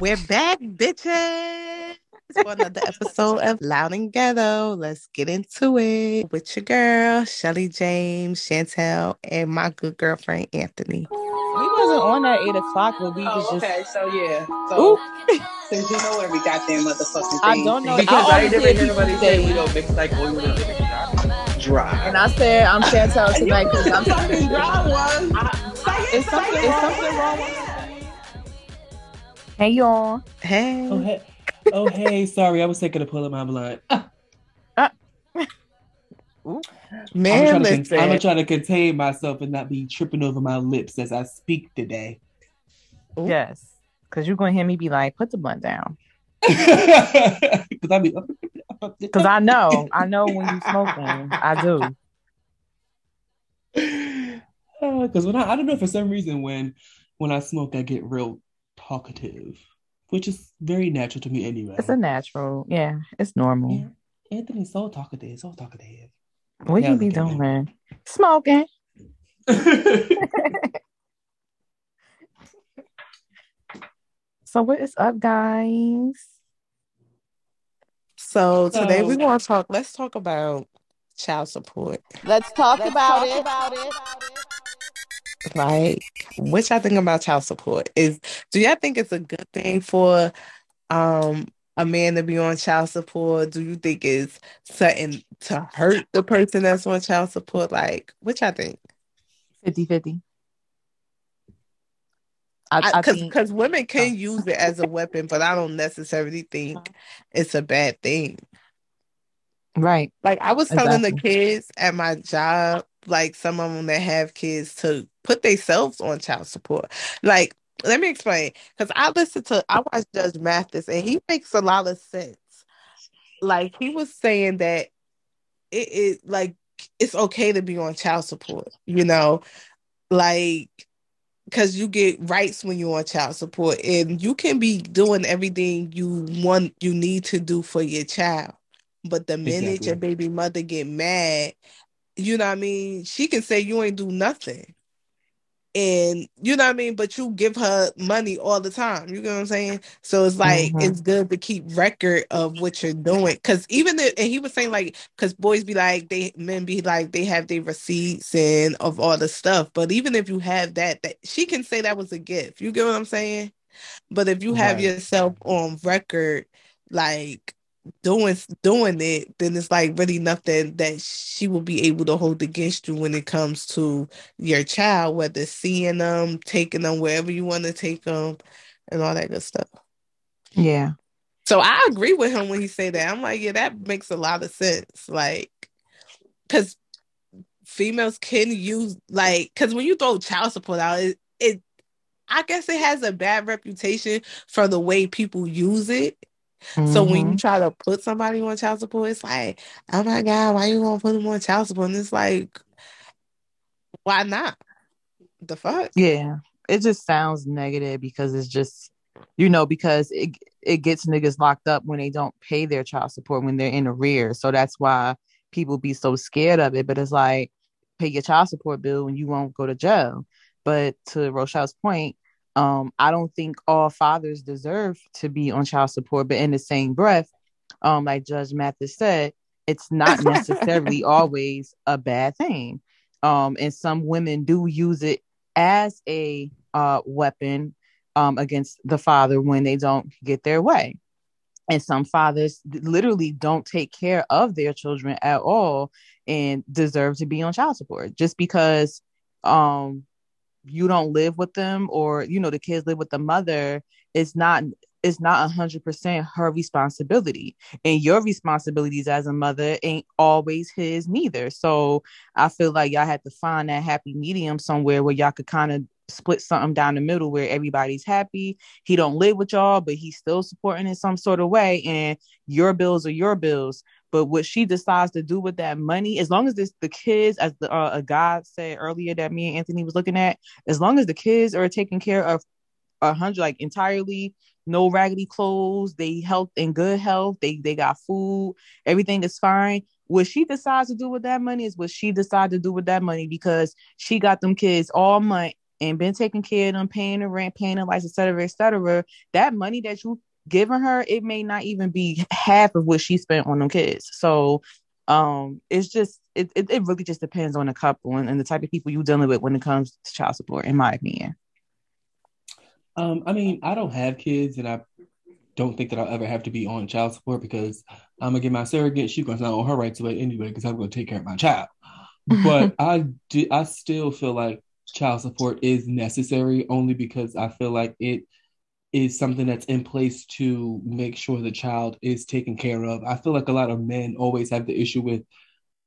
We're back, bitches, for another episode of Loud and Ghetto. Let's get into it with your girl, Shelly James, Chantel, and my good girlfriend, Anthony. We wasn't on at 8 o'clock, but we was Oh, just. okay. So yeah. So since you know every goddamn motherfucking thing, I don't know. Because I I, always never hear hear nobody say say- we don't mix like oil with a dry. And I said, I'm Chantel tonight because I'm fucking dry one. Is something, is something wrong with Hey, y'all. Hey. Oh hey, oh hey, sorry, I was taking a pull of my blood. I'm Man, trying, to, con- I'm gonna try to contain myself and not be tripping over my lips as I speak today. Ooh. Yes. Because you're going to hear me be like, put the blunt down. Because I be Because I know. I know when you smoking. I do. Because when I, I don't know for some reason when when I smoke I get real talkative, which is very natural to me anyway. It's a natural. Yeah. It's normal. Yeah. Anthony's so talkative, so talkative. What Yeah, you be look at me. doing? Smoking. So what is up, guys? So today So- we're going to talk. Let's talk about child support. Let's talk about it. Like, which I think about child support is. Do y'all think it's a good thing for um a man to be on child support? Do you think it's something to hurt the person that's on child support? Like, which I think. 50 50. I, I because because women can use it as a weapon, but I don't necessarily think it's a bad thing. right. Like I was telling the kids at my job, like some of them that have kids, to put themselves on child support. Like, let me explain, because I listen to I watch Judge Mathis, and he makes a lot of sense. Like he was saying that it is like it's okay to be on child support, you know, like because you get rights when you're on child support and you can be doing everything you want you need to do for your child but the minute Exactly. your baby mother get mad you know what i mean? She can say you ain't do nothing. And you know what i mean? But you give her money all the time. You know what i'm saying? So it's like Mhm. it's good to keep record of what you're doing. Because even if, and he was saying like because boys be like they men be like they have their receipts and of all the stuff. But even if you have that that she can say that was a gift. You get what i'm saying? But if you have Right. yourself on record like doing doing it then it's like really nothing that she will be able to hold against you when it comes to your child whether seeing them taking them wherever you want to take them and all that good stuff Yeah. so I agree with him when he say that. I'm like, yeah, that makes a lot of sense. Like, because females can use like, because when you throw child support out, it, it, I guess it has a bad reputation for the way people use it. So when Mhm. you try to put somebody on child support, it's like, oh my god, why you gonna put them on child support? And it's like, why not? The fuck? Yeah. It just sounds negative because it's just, you know, because it it gets niggas locked up when they don't pay their child support when they're in arrears. So that's why people be so scared of it. But it's like, pay your child support bill and you won't go to jail. But to Rochelle's point, um, I don't think all fathers deserve to be on child support. But in the same breath, um, like Judge Mathis said, it's not necessarily always a bad thing. Um, and some women do use it as a uh, weapon um, against the father when they don't get their way. And some fathers literally don't take care of their children at all and deserve to be on child support just because um, you don't live with them or you know the kids live with the mother. It's not it's not a hundred percent her responsibility, and your responsibilities as a mother ain't always his neither. So I feel like y'all had to find that happy medium somewhere where y'all could kind of split something down the middle where everybody's happy. He don't live with y'all, but he's still supporting in some sort of way. And your bills are your bills. But what she decides to do with that money, as long as it's the kids, as the uh, a guy said earlier that me and Anthony was looking at, as long as the kids are taken care of a hundred like entirely no raggedy clothes they health in good health they they got food everything is fine what she decides to do with that money is what she decided to do with that money because she got them kids all month and been taking care of them, paying the rent, paying the lights, etc., etc., that money that you giving her, it may not even be half of what she spent on them kids. So um it's just it, it, it really just depends on the couple and, and, the type of people you're dealing with when it comes to child support, in my opinion. Um, I mean, I don't have kids and I don't think that I'll ever have to be on child support because I'm gonna get my surrogate. She's gonna on her rights away anyway because I'm gonna take care of my child. But I do, I still feel like child support is necessary only because I feel like it is something that's in place to make sure the child is taken care of. I feel like a lot of men always have the issue with,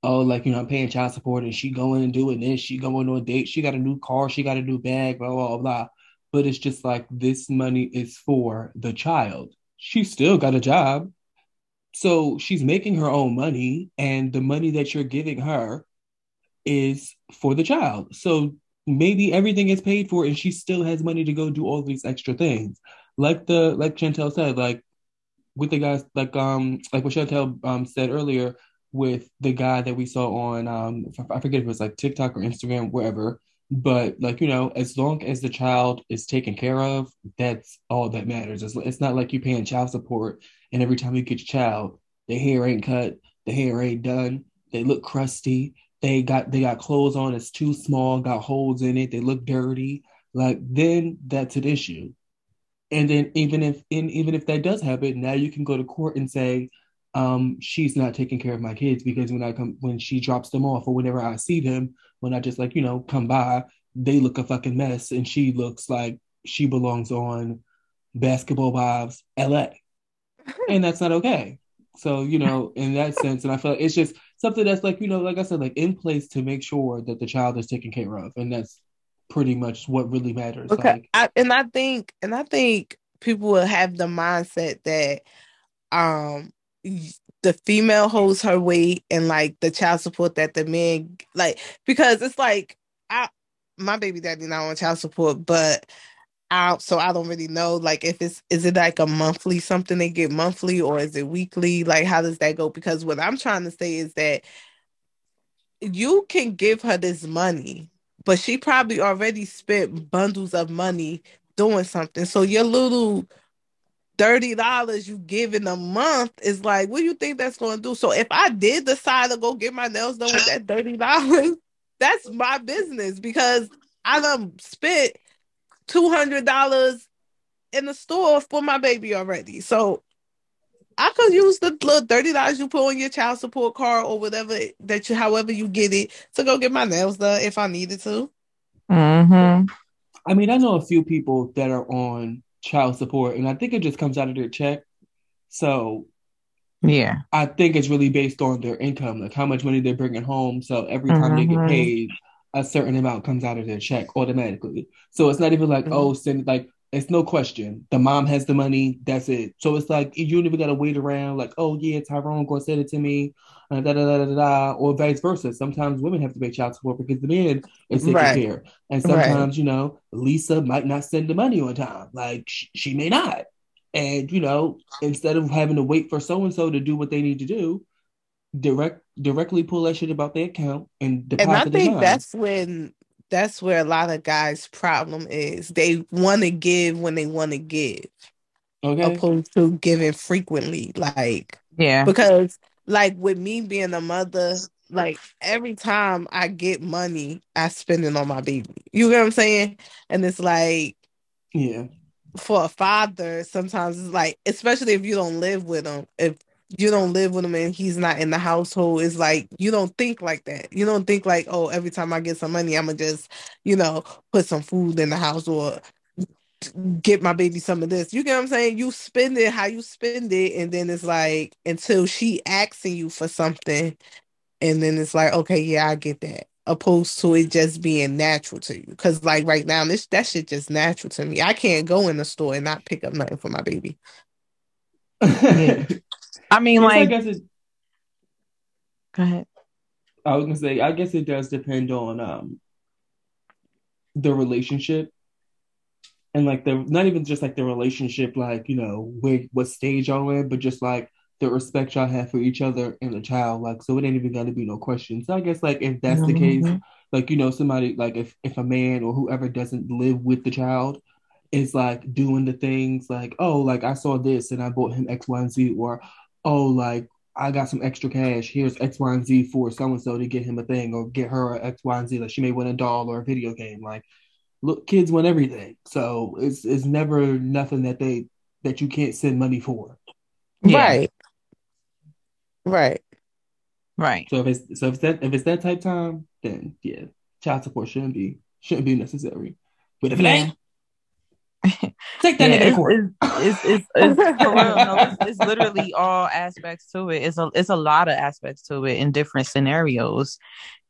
oh, like, you know, I'm paying child support and she going and doing this, she going on a date, she got a new car, she got a new bag, blah, blah, blah. But it's just like this money is for the child. She still got a job. So she's making her own money, and the money that you're giving her is for the child. So maybe everything is paid for and she still has money to go do all these extra things. Like the like Chantel said, like with the guys like um like what Chantel um said earlier with the guy that we saw on um I forget if it was like TikTok or Instagram, wherever. But like you know, as long as the child is taken care of, that's all that matters. It's, it's not like you're paying child support, and every time you get your child, the hair ain't cut, the hair ain't done, they look crusty, they got they got clothes on it's too small, got holes in it, they look dirty, like then that's an issue. And then even if in, even if that does happen, now you can go to court and say, um, she's not taking care of my kids because when I come when she drops them off or whenever I see them, when I just like, you know, come by, they look a fucking mess and she looks like she belongs on Basketball Wives LA. and that's not okay. So, you know, in that sense, and I feel like it's just something that's like, you know, like I said, like in place to make sure that the child is taken care of. And that's pretty much what really matters. Okay. Like, I, and I think and I think people will have the mindset that um the female holds her weight and like the child support that the man like because it's like I my baby daddy not on child support, but out so I don't really know like if it's is it like a monthly something they get monthly or is it weekly? Like how does that go? Because what I'm trying to say is that you can give her this money but she probably already spent bundles of money doing something. So your little thirty dollars you give in a month is like what do you think that's going to do? So if I did decide to go get my nails done with that thirty dollars that's my business because I done spent two hundred dollars in the store for my baby already. So I could use the little thirty dollars you put on your child support card or whatever that you, however you get it, to go get my nails done if I needed to. Mm-hmm. I mean, I know a few people that are on child support, and I think it just comes out of their check. So, yeah, I think it's really based on their income, like how much money they're bringing home. So every time mm-hmm. they get mm-hmm. paid, a certain amount comes out of their check automatically. So it's not even like, mm-hmm. oh, send like it's no question. The mom has the money. That's it. So it's like you don't even gotta wait around. Like, oh yeah, Tyrone gonna send it to me, uh, da, da, da, da, da, or vice versa. Sometimes women have to pay child support because the man is taking right. care, and sometimes right. you know Lisa might not send the money on time. Like sh- she may not, and you know instead of having to wait for so and so to do what they need to do, direct directly pull that shit about their account and deposit. And I think that's when that's where a lot of guys' problem is. They want to give when they want to give, okay, opposed to giving frequently. Like, yeah, because like with me being a mother, like every time I get money, I spend it on my baby. You get what I'm saying? And it's like, yeah, for a father, sometimes it's like, especially if you don't live with them, if you don't live with him and he's not in the household it's like you don't think like that. You don't think like oh every time i get some money i'm gonna just you know put some food in the house or get my baby some of this. You get what i'm saying? You spend it how you spend it and then it's like until she asking you for something and then it's like okay yeah i get that. Opposed to it just being natural to you. Because like right now this that shit just natural to me. I can't go in the store and not pick up nothing for my baby I mean, like, I guess it. Go ahead. I was gonna say, I guess it does depend on um the relationship and like the not even just like the relationship, like you know where what stage y'all in, but just like the respect y'all have for each other and the child. Like, so it ain't even got to be no question. So I guess like if that's mm-hmm. the case, like you know, somebody like if if a man or whoever doesn't live with the child is like doing the things like, oh, like I saw this and I bought him X, Y, and Z, or oh, like I got some extra cash. Here's X, Y, and Z for so and so to get him a thing or get her X, Y, and Z. Like she may win a doll or a video game. Like, look, kids win everything. So it's it's never nothing that they that you can't send money for. Yeah. Right. Right. Right. So if it's so if it's that if it's that type time, then yeah, child support shouldn't be shouldn't be necessary. But if yeah. it ain't, Take that yeah, nigga to court. It's, it's, it's, it's for real. No, it's, it's, literally all aspects to it. It's a it's a lot of aspects to it in different scenarios,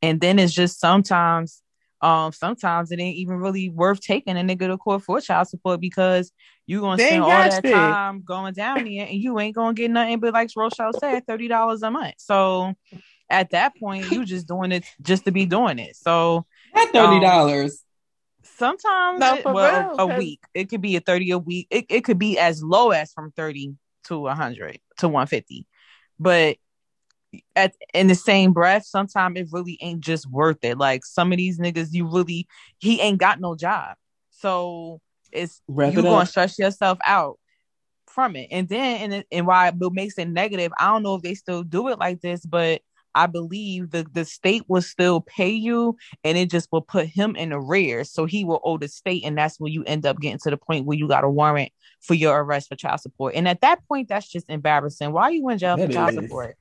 and then it's just sometimes, um, sometimes it ain't even really worth taking a nigga to court for child support because you gonna they spend all that time going down there and you ain't gonna get nothing but like Rochelle said, thirty dollars a month. So at that point, you just doing it just to be doing it. So at thirty dollars. Um, Sometimes, no, it, well, real, a week. It could be a 30 a week. It, it could be as low as from 30 to 100 to 150. But at in the same breath, sometimes it really ain't just worth it. Like some of these niggas, you really he ain't got no job. So it's Wrap you it gonna stress yourself out from it. And then and, and why it makes it negative, I don't know if they still do it like this, but I believe the, the state will still pay you and it just will put him in arrears. So he will owe the state. And that's when you end up getting to the point where you got a warrant for your arrest for child support. And at that point, that's just embarrassing. Why are you in jail that for child support?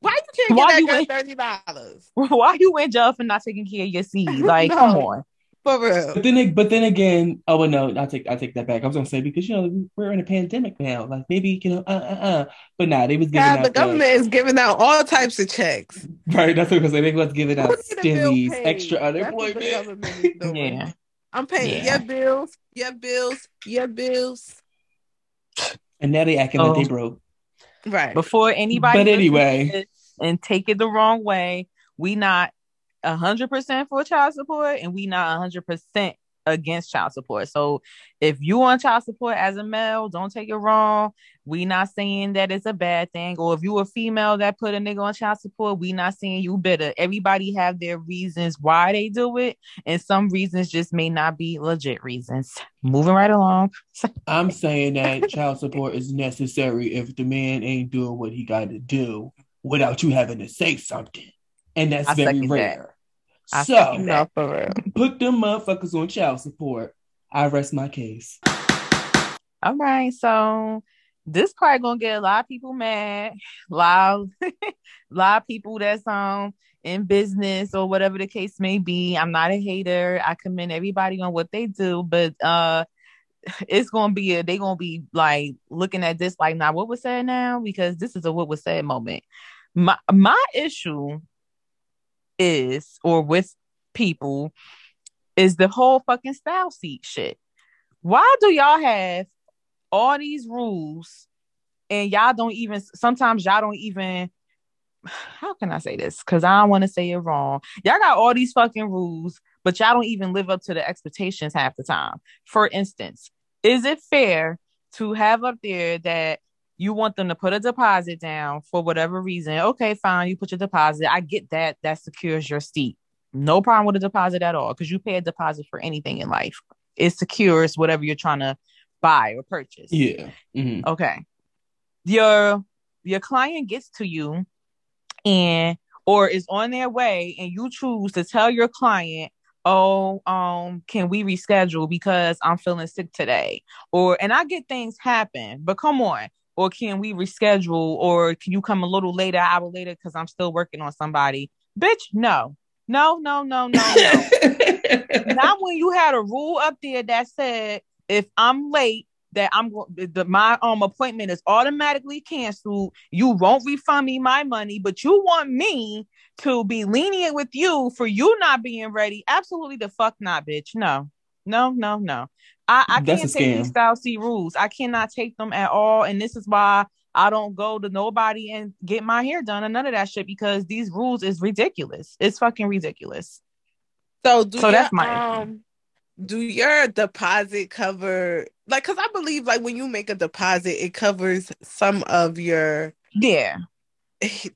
Why you can't get why that thirty dollars? Why you in jail for not taking care of your seed? Like, no. come on. For real. But then, but then again, oh well, no, I take I take that back. I was gonna say because you know we're in a pandemic now, like maybe you know, uh, uh, uh. But nah, they was giving yeah, out the government is giving out all types of checks. Right, that's what I was saying. They was giving out stimmies, extra unemployment. yeah, I'm paying yeah. your bills, your bills, your bills. And now they acting oh. like they broke. Right. Before anybody, but anyway, and take it the wrong way, we not hundred percent for child support, and we not hundred percent against child support. So if you want child support as a male, don't take it wrong. We not saying that it's a bad thing. Or if you a female that put a nigga on child support, we not saying you better. Everybody have their reasons why they do it. And some reasons just may not be legit reasons. Moving right along. I'm saying that child support is necessary if the man ain't doing what he got to do without you having to say something. And that's I very rare. That. I so no, put them motherfuckers on child support. I rest my case. All right, so this part gonna get a lot of people mad. A lot, a lot of people that's um in business or whatever the case may be. I'm not a hater. I commend everybody on what they do, but uh it's gonna be a they gonna be like looking at this like now what was said now because this is a what was said moment. My my issue is or with people is the whole fucking StyleSeat shit. Why do y'all have all these rules and y'all don't even sometimes y'all don't even how can I say this? Because I don't want to say it wrong. Y'all got all these fucking rules, but y'all don't even live up to the expectations half the time. For instance, is it fair to have up there that you want them to put a deposit down for whatever reason. Okay, fine, you put your deposit. I get that. That secures your seat. No problem with a deposit at all because you pay a deposit for anything in life. It secures whatever you're trying to buy or purchase. Yeah. Mm-hmm. Okay. Your your client gets to you and or is on their way and you choose to tell your client oh um can we reschedule because i'm feeling sick today or and i get things happen but come on or can we reschedule or can you come a little later hour later because i'm still working on somebody? Bitch no. No no no no no. Not when you had a rule up there that said if i'm late that i'm the my um appointment is automatically canceled. You won't refund me my money but you want me to be lenient with you for you not being ready? Absolutely the fuck not bitch. No. No no no I, I can't take these StyleSeat rules. I cannot take them at all. And this is why I don't go to nobody and get my hair done and none of that shit because these rules is ridiculous. It's fucking ridiculous. So do so your, that's my um do your deposit cover like because I believe like when you make a deposit, it covers some of your Yeah.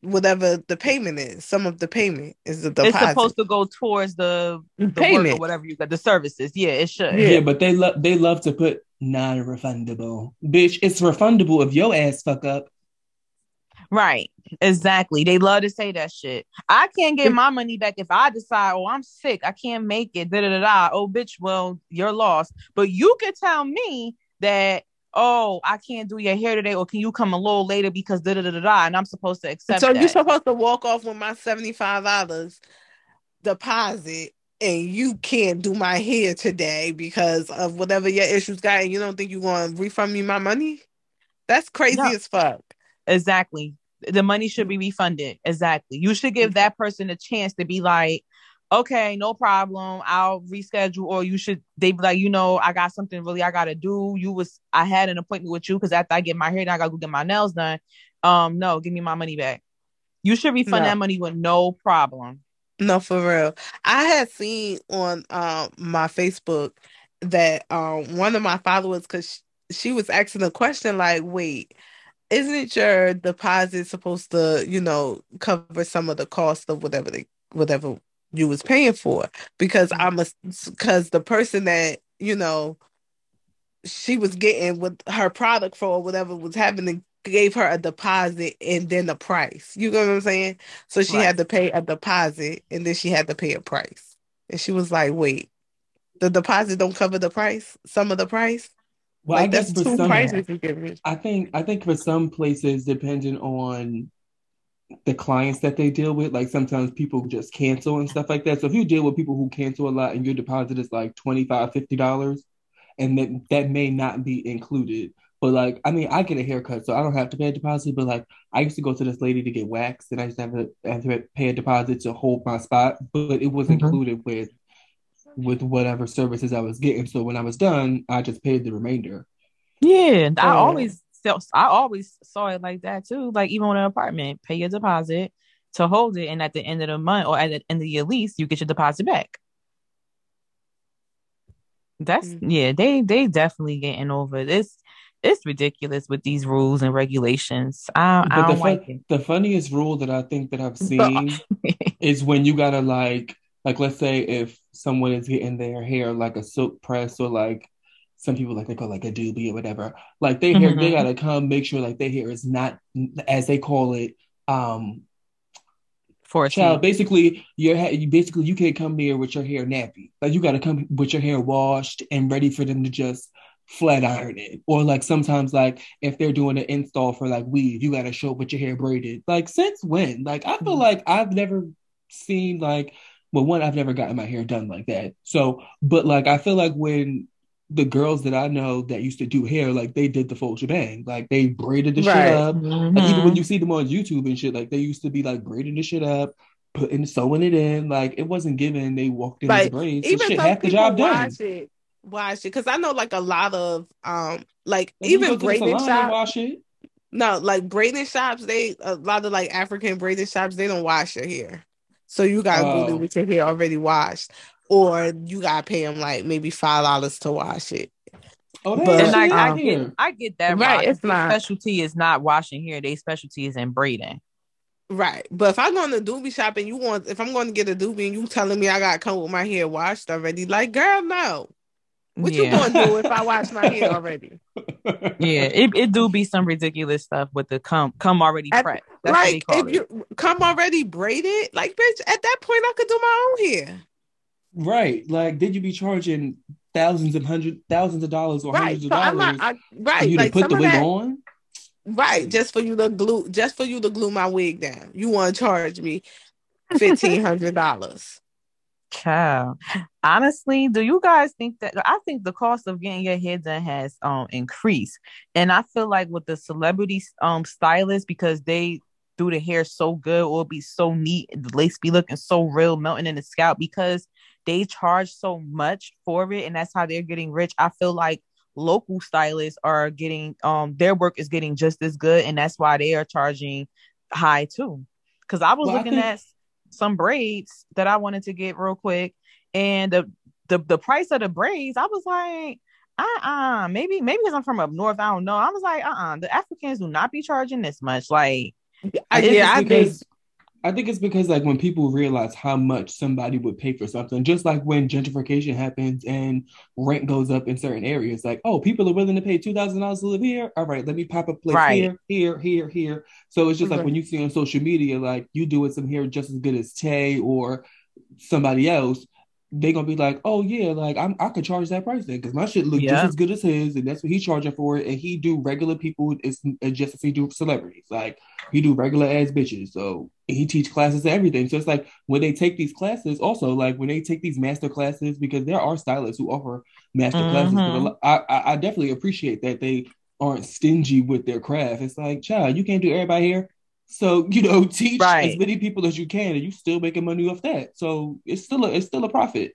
Whatever the payment is, some of the payment is the deposit. It's supposed to go towards the, the payment or whatever you got, the services. Yeah, it should. Yeah, yeah but they love they love to put non-refundable. Bitch, it's refundable if your ass fuck up. Right. Exactly. They love to say that shit. I can't get my money back if I decide, oh, I'm sick. I can't make it. Da da da da. Oh, bitch. Well, you're lost. But you could tell me that oh, I can't do your hair today, or can you come a little later because da da da da, and I'm supposed to accept. So that. you're supposed to walk off with my seventy five dollars deposit, and you can't do my hair today because of whatever your issues got, and you don't think you're going to refund me my money? That's crazy no. as fuck. Exactly. The money should be refunded. Exactly. You should give mm. that person a chance to be like, okay, no problem. I'll reschedule, or you should they be like, you know, I got something really I gotta do. You was I had an appointment with you because after I get my hair done, I gotta go get my nails done. Um, no, give me my money back. You should refund no. that money with no problem. No, for real. I had seen on um my Facebook that um one of my followers because she, she was asking a question like, wait, isn't your deposit supposed to, you know, cover some of the cost of whatever they whatever you was paying for because mm-hmm. I'm a because the person that you know she was getting with her product for whatever was happening gave her a deposit and then a price. You know what I'm saying? So she right. had to pay a deposit and then she had to pay a price. And she was like, "Wait, the deposit don't cover the price, some of the price." Well, like, I guess for some, I think I think for some places, depending on the clients that they deal with. Like sometimes people just cancel and stuff like that. So if you deal with people who cancel a lot and your deposit is like $25, $50, and that, that may not be included. But like, I mean, I get a haircut, so I don't have to pay a deposit. But like, I used to go to this lady to get waxed, and I used to have to, have to pay a deposit to hold my spot, but it was mm-hmm. included with with whatever services I was getting. So when I was done, I just paid the remainder. Yeah, I always I always saw it like that too. Like even with an apartment, pay your deposit to hold it, and at the end of the month or at the end of your lease, you get your deposit back. That's mm-hmm. yeah, they they definitely getting over this. It's ridiculous with these rules and regulations. I, I don't the, like it. The funniest rule that I think that I've seen is when you gotta like like let's say if someone is getting their hair like a silk press or like some people like they call like a doobie or whatever. Like they mm-hmm. they gotta come make sure like their hair is not as they call it. Um, for a child, basically your you basically you can't come here with your hair nappy. Like you gotta come with your hair washed and ready for them to just flat iron it. Or like sometimes like if they're doing an install for like weave, you gotta show up with your hair braided. Like since when? Like I feel mm-hmm. like I've never seen like well one I've never gotten my hair done like that. So but like I feel like when the girls that I know that used to do hair, like they did the full shebang. Like they braided the right. shit up. Mm-hmm. Like even when you see them on YouTube and shit, like they used to be like braiding the shit up, putting sewing it in. Like it wasn't given. They walked in like, braids. Even shit, half the job done. It, watch it because I know like a lot of um like even braiding shops. No, like braiding shops, they a lot of like African braiding shops, they don't wash your hair. So you gotta go there oh. with your hair already washed or you gotta pay them like maybe five dollars to wash it. Oh, but, and I, um, I, get I get that right. right. It's not specialty is not washing hair. They specialty is in braiding. Right, but if I'm going to doobie shop and you want, if I'm going to get a doobie and you telling me I got to come with my hair washed already, like girl, no. What yeah. you going to do if I wash my hair already? Yeah, it, it do be some ridiculous stuff with the come come already prepped. That's like if it. you come already braided, like bitch, at that point I could do my own hair. Right. Like, did you be charging thousands of hundred thousands of dollars or right. hundreds of dollars not, I, right. for you like, to put the wig that, on? Right. Just for you to glue just for you to glue my wig down. You want to charge me fifteen hundred dollars. Child. Honestly, do you guys think that I think the cost of getting your hair done has um increased. And I feel like with the celebrity um stylists, because they do the hair so good or be so neat, the lace be looking so real, melting in the scalp because they charge so much for it and that's how they're getting rich i feel like local stylists are getting um their work is getting just as good and that's why they are charging high too because i was well, looking I think... at some braids that i wanted to get real quick and the, the the price of the braids i was like uh-uh. Maybe maybe because I'm from up north. I don't know. I was like, uh-uh. The Africans do not be charging this much. Like, I, yeah, I think I think it's because like when people realize how much somebody would pay for something, just like when gentrification happens and rent goes up in certain areas, like, oh, people are willing to pay two thousand dollars to live here. All right, let me pop a place right. here, here, here, here. So it's just mm-hmm. like when you see on social media, like you doing some here just as good as Tay or somebody else, they gonna be like, oh yeah, like I'm I could charge that price then because my shit look yeah. just as good as his, and that's what he's charging for it. And he do regular people is just as he do celebrities. Like he do regular ass bitches. So he teach classes and everything. So it's like when they take these classes, also like when they take these master classes, because there are stylists who offer master mm-hmm. classes. But I, I definitely appreciate that they aren't stingy with their craft. It's like, child, you can't do everybody here. So you know, teach right. as many people as you can, and you still making money off that. So it's still a it's still a profit.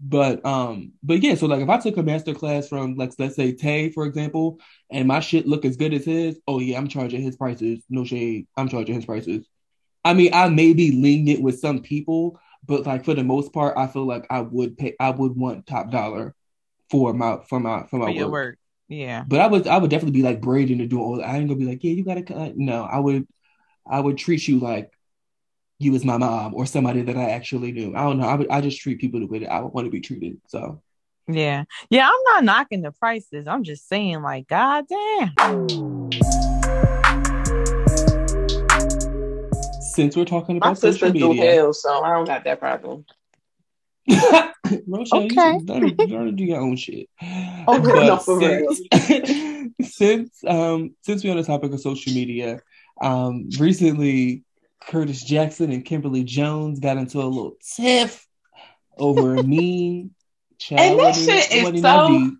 But um, but yeah, so like if I took a master class from like let's say Tay, for example, and my shit look as good as his, oh yeah, I'm charging his prices. No shade, I'm charging his prices. I mean, I may be lenient with some people, but like for the most part, I feel like I would pay I would want top dollar for my for my for my for work. work. Yeah. But I would I would definitely be like braiding to do all I ain't gonna be like, yeah, you gotta cut. no, I would I would treat you like you as my mom or somebody that I actually knew. I don't know. I would I just treat people the way that I would want to be treated. So yeah. Yeah, I'm not knocking the prices. I'm just saying, like, god damn. Since we're talking about my social media, hell, so I don't got that problem. Rochelle, okay. you gotta do your own shit. Okay, no, since, since um since we're on the topic of social media, um, recently, Curtis Jackson and Kimberly Jones got into a little tiff over a meme. and that shit is so.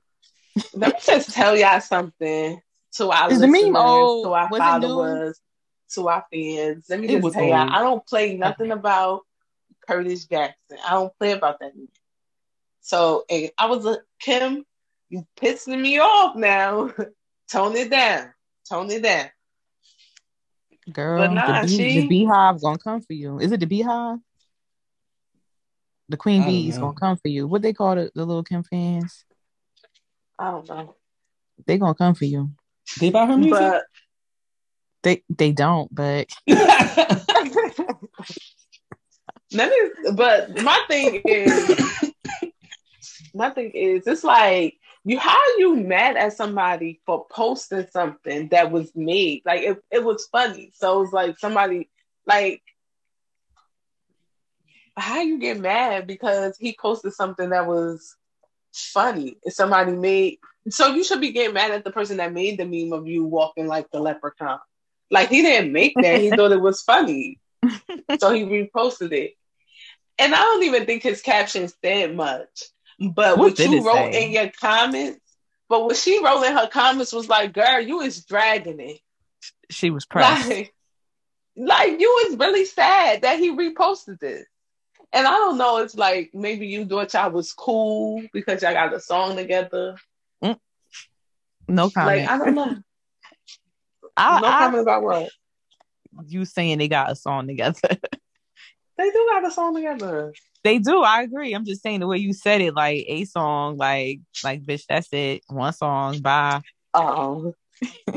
Let me just tell y'all something. To our is listeners, meme old? to our followers, to our fans. Let me just tell y'all, I don't play nothing about Curtis Jackson. I don't play about that. Meme. So I was a Kim, you pissing me off now. Tone it down. Tone it down. Girl, nah, the, bee, she... the beehive gonna come for you. Is it the beehive? The queen bee's gonna come for you. What they call it, the little Kim fans? I don't know. They gonna come for you. They buy her music. But... They they don't, but Let me, but my thing is, my thing is, it's like you how are you mad at somebody for posting something that was made? Like it, it was funny. So it's like somebody like how you get mad because he posted something that was funny? And somebody made so you should be getting mad at the person that made the meme of you walking like the leprechaun. Like he didn't make that. He thought it was funny. So he reposted it. And i don't even think his caption said much but what, what you wrote say? in your comments, but what she wrote in her comments was like, girl, you is dragging it. She was. Like, like you was really sad that he reposted this. And I don't know, it's like maybe you thought y'all was cool because y'all got a song together. Mm. No comment. Like, I don't know. I, no I, comment about what? You saying they got a song together. they do got a song together. They do. I agree. I'm just saying the way you said it, like a song, like like bitch, that's it. One song. Bye. Oh.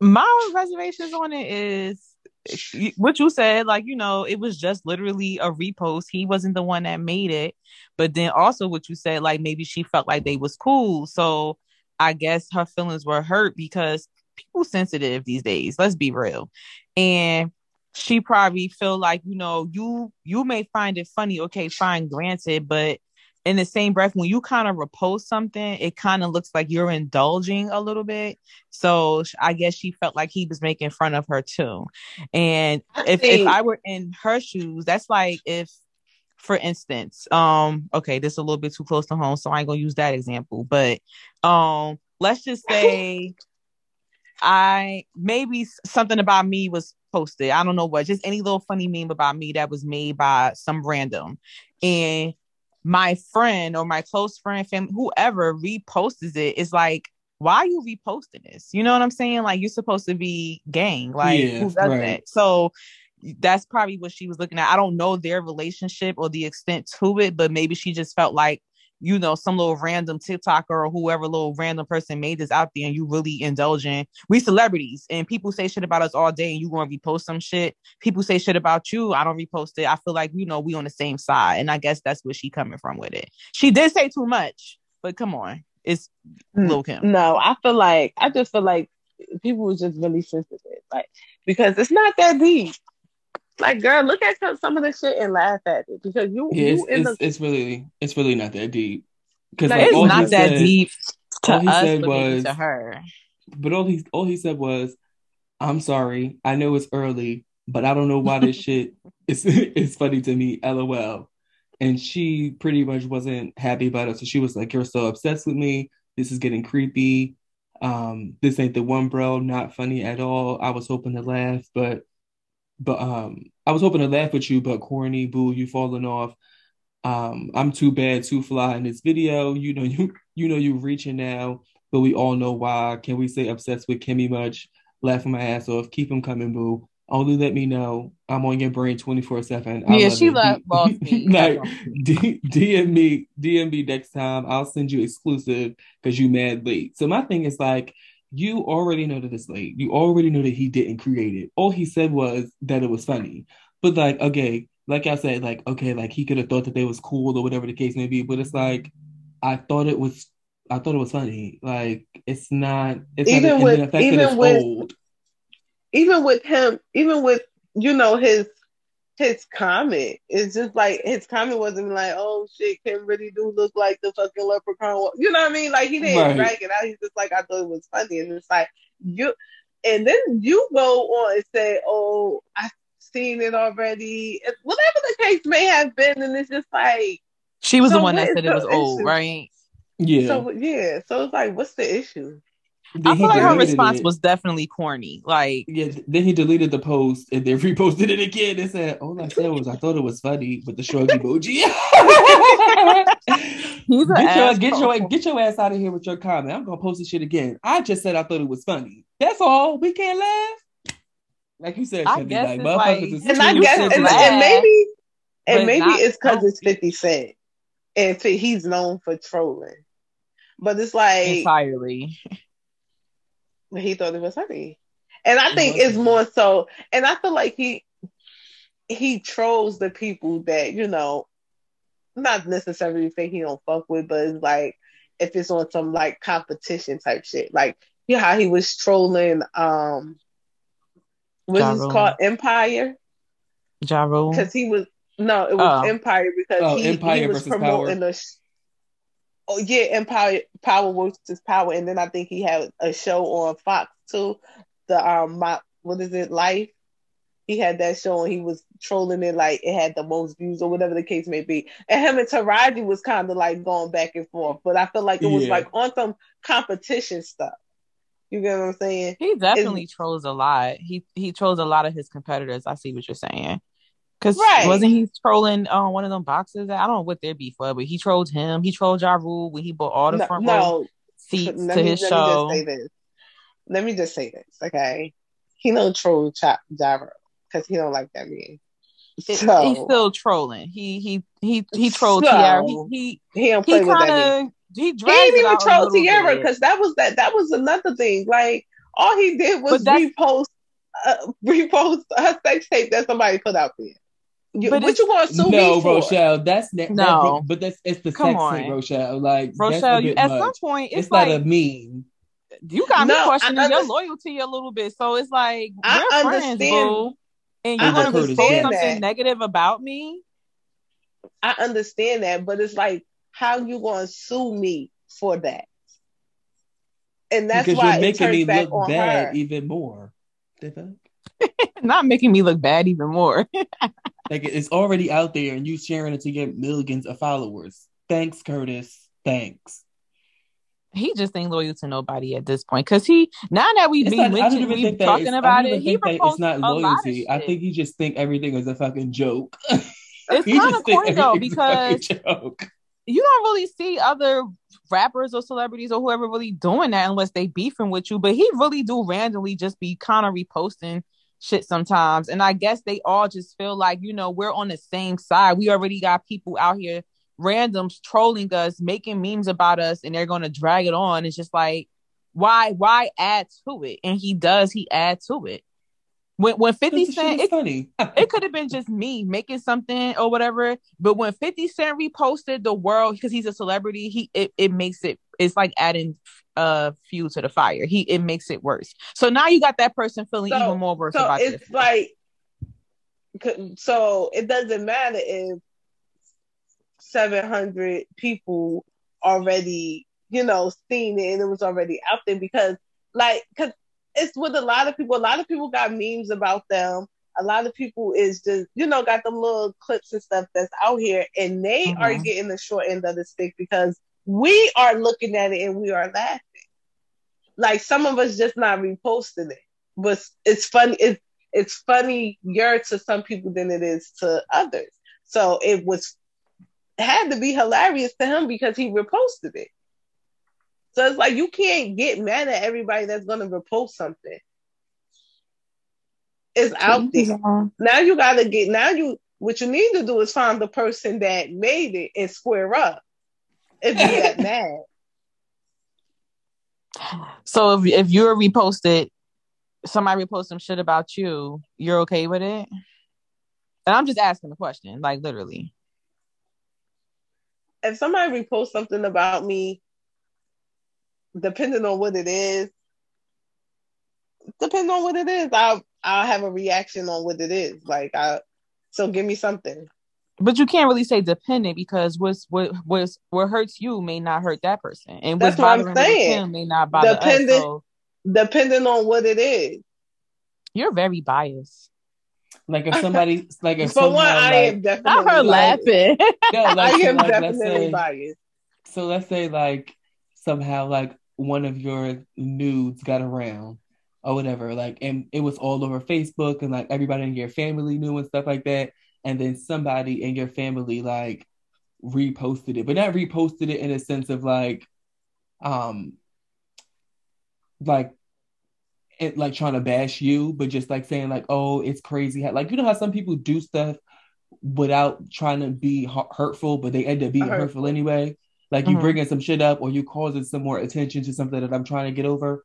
My reservations on it is what you said. Like you know, it was just literally a repost. He wasn't the one that made it. But then also what you said, like maybe she felt like they was cool. So I guess her feelings were hurt because people sensitive these days. Let's be real. And she probably feel like you know you you may find it funny okay fine granted but in the same breath when you kind of repost something it kind of looks like you're indulging a little bit. So i guess she felt like he was making fun of her too. And if, if i were in her shoes that's like if for instance um okay this is a little bit too close to home so i ain't gonna use that example but um let's just say I maybe something about me was posted. I don't know what, just any little funny meme about me that was made by some random. And my friend or my close friend, family, whoever reposts it is like, why are you reposting this? You know what I'm saying? Like you're supposed to be gang. Like yeah, who does right. that? So that's probably what she was looking at. I don't know their relationship or the extent to it, but maybe she just felt like you know, some little random TikToker or whoever little random person made this out there and you really indulging. We celebrities and people say shit about us all day and you gonna repost some shit. People say shit about you. I don't repost it. I feel like, you know, we on the same side. And I guess that's where she coming from with it. She did say too much, but come on. It's hmm. Lil Kim. No, I feel like I just feel like people were just really sensitive. Like because it's not that deep. Like, girl, look at some of the shit and laugh at it because you, Yeah, it's, you in it's, the it's really it's really not that deep. Because like, It's not that said, deep to all he us, said was- to her. But all he all he said was, "I'm sorry. I know it's early, but I don't know why this shit is is funny to me." LOL. And she pretty much wasn't happy about it, so she was like, "You're so obsessed with me. This is getting creepy. Um, this ain't the one, bro. Not funny at all. I was hoping to laugh, but but um, I was hoping to laugh with you, but corny, boo, you falling off. Um, I'm too bad, too fly in this video. You know you you know you reaching now." but we all know why. Can we say obsessed with Kimmy much? Laughing my ass off. Keep him coming, boo. Only let me know. I'm on your brain 24 7. Yeah, she left- lost me. like, D- DM me, DM me next time. I'll send you exclusive because you mad late. So my thing is like, you already know that it's late. You already know that he didn't create it. All he said was that it was funny. But like, okay, like I said, like, okay, like he could have thought that they was cool or whatever the case may be. But it's like, I thought it was I thought it was funny. Like it's not. It's Even not, with- the fact that even with- old. even with him, even with you know his his comment, it's just like his comment wasn't like, "Oh shit, Kim really do look like the fucking leprechaun." You know what I mean? Like he didn't Right. drag it out. He's just like, "I thought it was funny," and it's like you, and then you go on and say, "Oh, I've seen it already." Whatever the case may have been, and it's just like, She was So the one that that is said it was old, issue? right? Yeah. so yeah. So it's like, what's the issue? Then I he feel like her response it. was definitely corny. Like, Yeah. Then he deleted the post and then reposted it again and said, "All I said was I thought it was funny with the shrug emoji." he's get your get your get your ass out of here with your comment. I'm gonna post this shit again. I just said I thought it was funny. That's all. We can't laugh. Like you said, I guess like it's like- is And I guess, and, laugh, and maybe, and maybe not- it's because it's Fifty Cent, and he's known for trolling. But it's like entirely. He thought it was funny, and I think it's more so. And I feel like he he trolls the people that you know, not necessarily think he don't fuck with, but it's like if it's on some like competition type shit, like you know how he was trolling. Um, what's Ja this called? Empire. Ja because he was no, it was Oh. Empire because Oh, he, Empire he was versus promoting the. sh- Oh yeah, Empire Power versus Power, and then I think he had a show on Fox too. The um, my, what is it, Life? He had that show and he was trolling it like it had the most views or whatever the case may be. And him and Taraji was kind of like going back and forth, but I feel like it was Yeah. like on some competition stuff. You get what I'm saying? He definitely trolls a lot. He he trolls a lot of his competitors. I see what you're saying. Cause Right. wasn't he trolling uh, one of them boxes? I don't know what their beef was, but he trolled him. He trolled Ja Rule when he bought all the No, front row no seats let to me, his let show. Me just say this. Let me just say this, okay? He don't troll Chop Gyro because he don't like that man. So he's still trolling. He he he he trolled So, Tiara. He he he he with that kind of he He didn't even troll bit. because that was that that was another thing. Like all he did was repost uh, repost a sex tape that somebody put out there. You, But what it's- you want to sue no, me for? Rochelle, that's ne- that, No. but that's it's the Come sex on. tape, Rochelle. Like Rochelle, you, at much. some point, it's, it's like not a meme. you got me No, I questioning your loyalty a little bit. So it's like I we're friends, boo. And you're gonna understand post something that. negative about me. I understand that, but it's like how you gonna sue me for that? And that's because why you're it making turns me look bad her. even more. Not making me look bad even more. Like it's already out there, and you sharing it to get millions of followers. Thanks, Curtis. Thanks. he just ain't loyal to nobody at this point. Cause he now that we It's be not, I mentioned, we talking about it. He think that reposts it's not a lot of loyalty. I think he just think everything is a fucking joke. It's kind of corny though everything's a fucking because joke. you don't really see other rappers or celebrities or whoever really doing that unless they beefing with you. But he really do randomly just be kind of reposting shit sometimes. And I guess they all just feel like, you know, we're on the same side. We already got people out here randoms trolling us, making memes about us, and they're gonna drag it on. It's just like, why, why add to it? And he does, he add to it. When when 50 Cent it, funny. it could have been just me making something or whatever. But when 50 Cent reposted the world because he's a celebrity, he it, it makes it it's like adding uh fuel to the fire. He it makes it worse. So now you got that person feeling So- even more worse So about it's this. like, so it doesn't matter if 700 people already, you know, seen it and it was already out there because, like, because it's with a lot of people. A lot of people got memes about them. A lot of people is just, you know, got them little clips and stuff that's out here, and they are Mhm. getting the short end of the stick because we are looking at it and we are laughing. Like some of us just not reposting it, but it's funny. It's it's funnier to some people than it is to others. So it was had to be hilarious to him because he reposted it. So it's like you can't get mad at everybody that's gonna repost something. It's out there. Now you gotta get now you what you need to do is find the person that made it and square up. If you get mad. So if if you're reposted, somebody repost some shit about you, you're okay with it? And I'm just asking the question, like literally. if somebody reposts something about me, depending on what it is, depending on what it is, I'll I'll have a reaction on what it is. Like I so give me something. But you can't really say dependent because what's what what's what hurts you may not hurt that person, and what's That's what I'm saying. him may not bother Dependent- us. So Depending on what it is. you're very biased. Like if somebody, like if For somehow, one, I like, am definitely I heard biased. laughing. yeah, I like, so, am like, definitely say, biased. so let's say like somehow like one of your nudes got around or whatever, like, and it was all over Facebook and like everybody in your family knew and stuff like that, and then somebody in your family like reposted it, but not reposted it in a sense of like, um, like it like trying to bash you, but just like saying like, oh, it's crazy. how- Like you know how some people do stuff without trying to be hurtful, but they end up being Hurtful. hurtful anyway. Like you Mhm. bringing some shit up, or you causing some more attention to something that I'm trying to get over.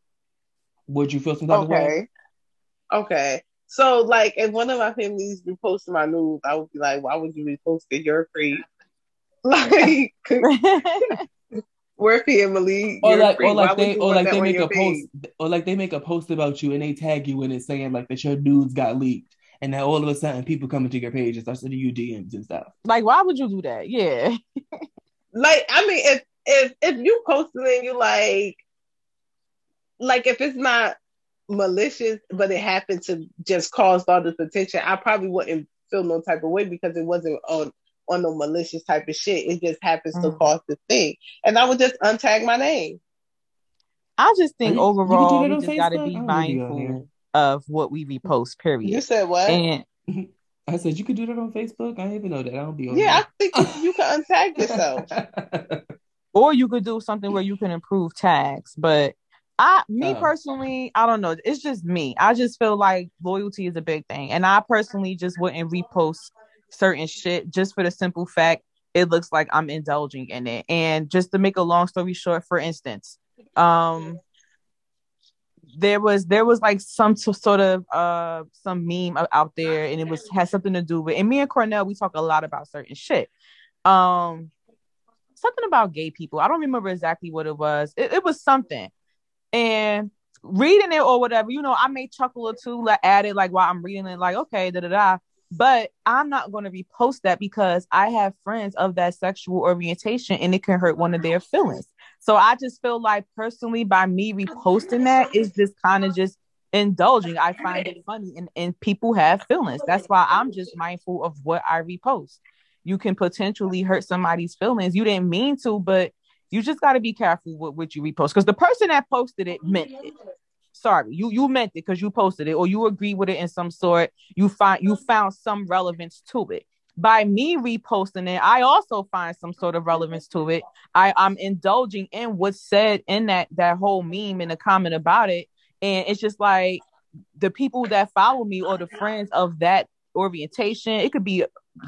Would you feel some type of way? Okay. Okay. So like if one of my families reposted my news, I would be like, why would you repost it? You're a creep. Like we're family. Or You're a like, creep. or Why like would they, or like they make your a page? post, or like they make a post about you and they tag you in it saying like that your nudes got leaked, and now all of a sudden people come into your page and start sending you DMs and stuff. like, why would you do that? Yeah. like I mean, if if if you post it and you like, like if it's not malicious, but it happened to just cause all this attention, I probably wouldn't feel no type of way because it wasn't on on no malicious type of shit. It just happens to Mm. cause the thing, and I would just untag my name. I just think You- you overall that we just got to be I be mindful of what we repost. Period. You said what? And I said you could do that on Facebook. I didn't even know that. I don't be on. yeah, I think you, you can untag yourself. or you could do something where you can improve tags. But I, me Oh. personally, I don't know. It's just me. I just feel like loyalty is a big thing, and I personally just wouldn't repost certain shit just for the simple fact it looks like I'm indulging in it. And just to make a long story short, for instance, um, there was there was like some t- sort of uh some meme out there, and it was had something to do with. And me and Cornell, we talk a lot about certain shit. Um, something about gay people. I don't remember exactly what it was. It, it was something. And reading it or whatever, you know, I may chuckle or two at it, like while I'm reading it, like, okay, da da da. But I'm not going to repost that because I have friends of that sexual orientation and it can hurt one of their feelings. So I just feel like personally, by me reposting that, is just kind of just indulging. I find it funny and, and people have feelings. That's why I'm just mindful of what I repost. You can potentially hurt somebody's feelings. You didn't mean to, but you just got to be careful with what you repost because the person that posted it meant it. Sorry, you you meant it because you posted it or you agree with it in some sort. You find you found some relevance to it. By me reposting it, I also find some sort of relevance to it. I I'm indulging in what's said in that that whole meme and the comment about it, and it's just like the people that follow me or the friends of that orientation. It could be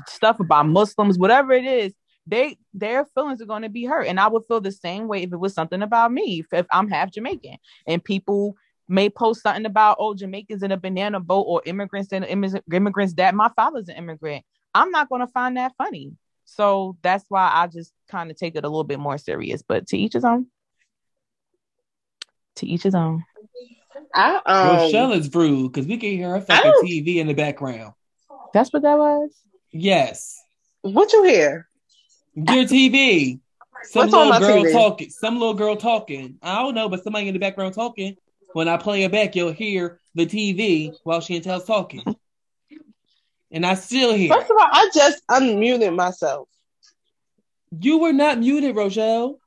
stuff about Muslims, whatever it is they their feelings are going to be hurt. And i would feel the same way if it was something about me if, if i'm half jamaican. And people may post something about oh jamaicans in a banana boat or immigrants and immigrants that my father's an immigrant. I'm not going to find that funny. So that's why i just kind of take it a little bit more serious but to each his own. To each his own. I, um, Rochelle is rude because we can hear her fucking TV in the background. that's what that was? Yes, what you hear? Your TV. Some What's on little girl TV? talking. Some little girl talking. I don't know, but somebody in the background talking. When I play it back, you'll hear the TV while Tell's talking. And I still hear. First of all, I just unmuted myself. You were not muted, Rochelle.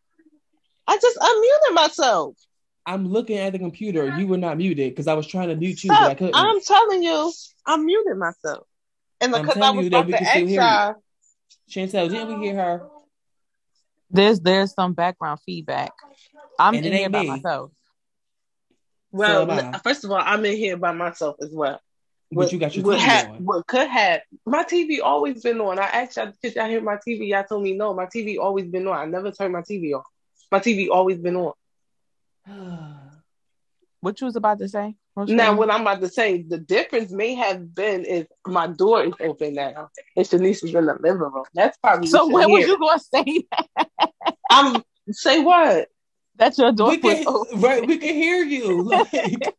I just unmuted myself. I'm looking at the computer. You were not muted because I was trying to mute you, but I couldn't. I'm telling you, I muted myself. And because I was about to ask y'all, Chantel, didn't we hear her? there's there's some background feedback i'm in here by me. myself well, So am first of all, I'm in here by myself as well. But you got your what TV had- on. What could have my TV always been on? I asked y'all, did y'all hear my TV? Y'all told me no. My TV always been on. I never turned my TV off. My TV always been on. what you was about to say Rochelle? Now, what I'm about to say, the difference may have been is my door is open now, and Shanice is in the living room. That's probably so what when you was hear. you gonna say that, I'm say what? That's your door we can, open? right, we can hear you. Like,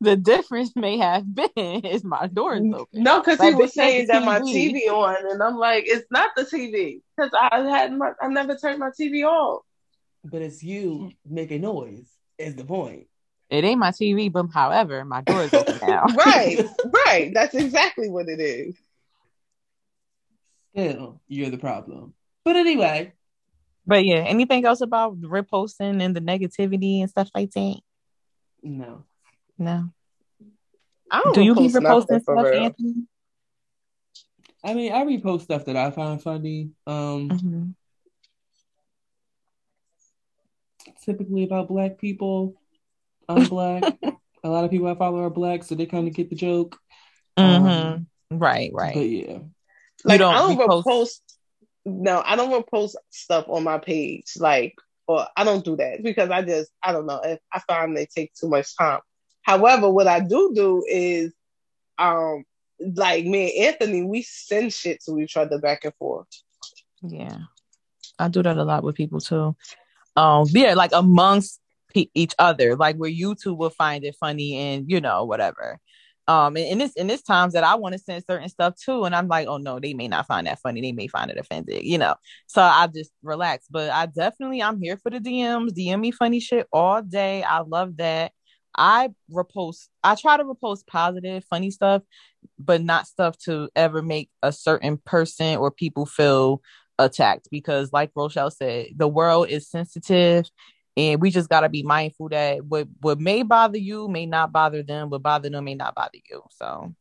the difference may have been is my door is open No, because Like, he was saying the that my TV. TV on, and I'm like, it's not the TV because I had my, I never turned my TV off. but it's you making noise. Is the point? It ain't my tv but however my door is open now Right, right. That's exactly what it is. Still, you're the problem. But anyway, but yeah anything else about reposting and the negativity and stuff like that no. no I don't do you be repost reposting stuff real. anthony I mean, I repost stuff that I find funny. Um, Mhm. typically about black people. I'm black. A lot of people I follow are black, so they kind of get the joke. Mhm. right right But yeah, Like don't I don't repost- repost. No, I don't repost stuff on my page. Like, or I don't do that because I just I don't know. If I find they take too much time. However, what I do do is, um, like me and Anthony, we send shit to each other back and forth. Yeah, I do that a lot with people too. Um, yeah, like amongst each other, like where you two will find it funny and you know whatever. Um, and, and it's and it's times that I want to send certain stuff too, and I'm like, oh no, they may not find that funny. They may find it offended, you know. So I just relax. But I definitely I'm here for the DMs. DM me funny shit all day. I love that. I repost. I try to repost positive, funny stuff, but not stuff to ever make a certain person or people feel attacked because like rochelle said the world is sensitive and we just got to be mindful that what what may bother you may not bother them what bother them may not bother you so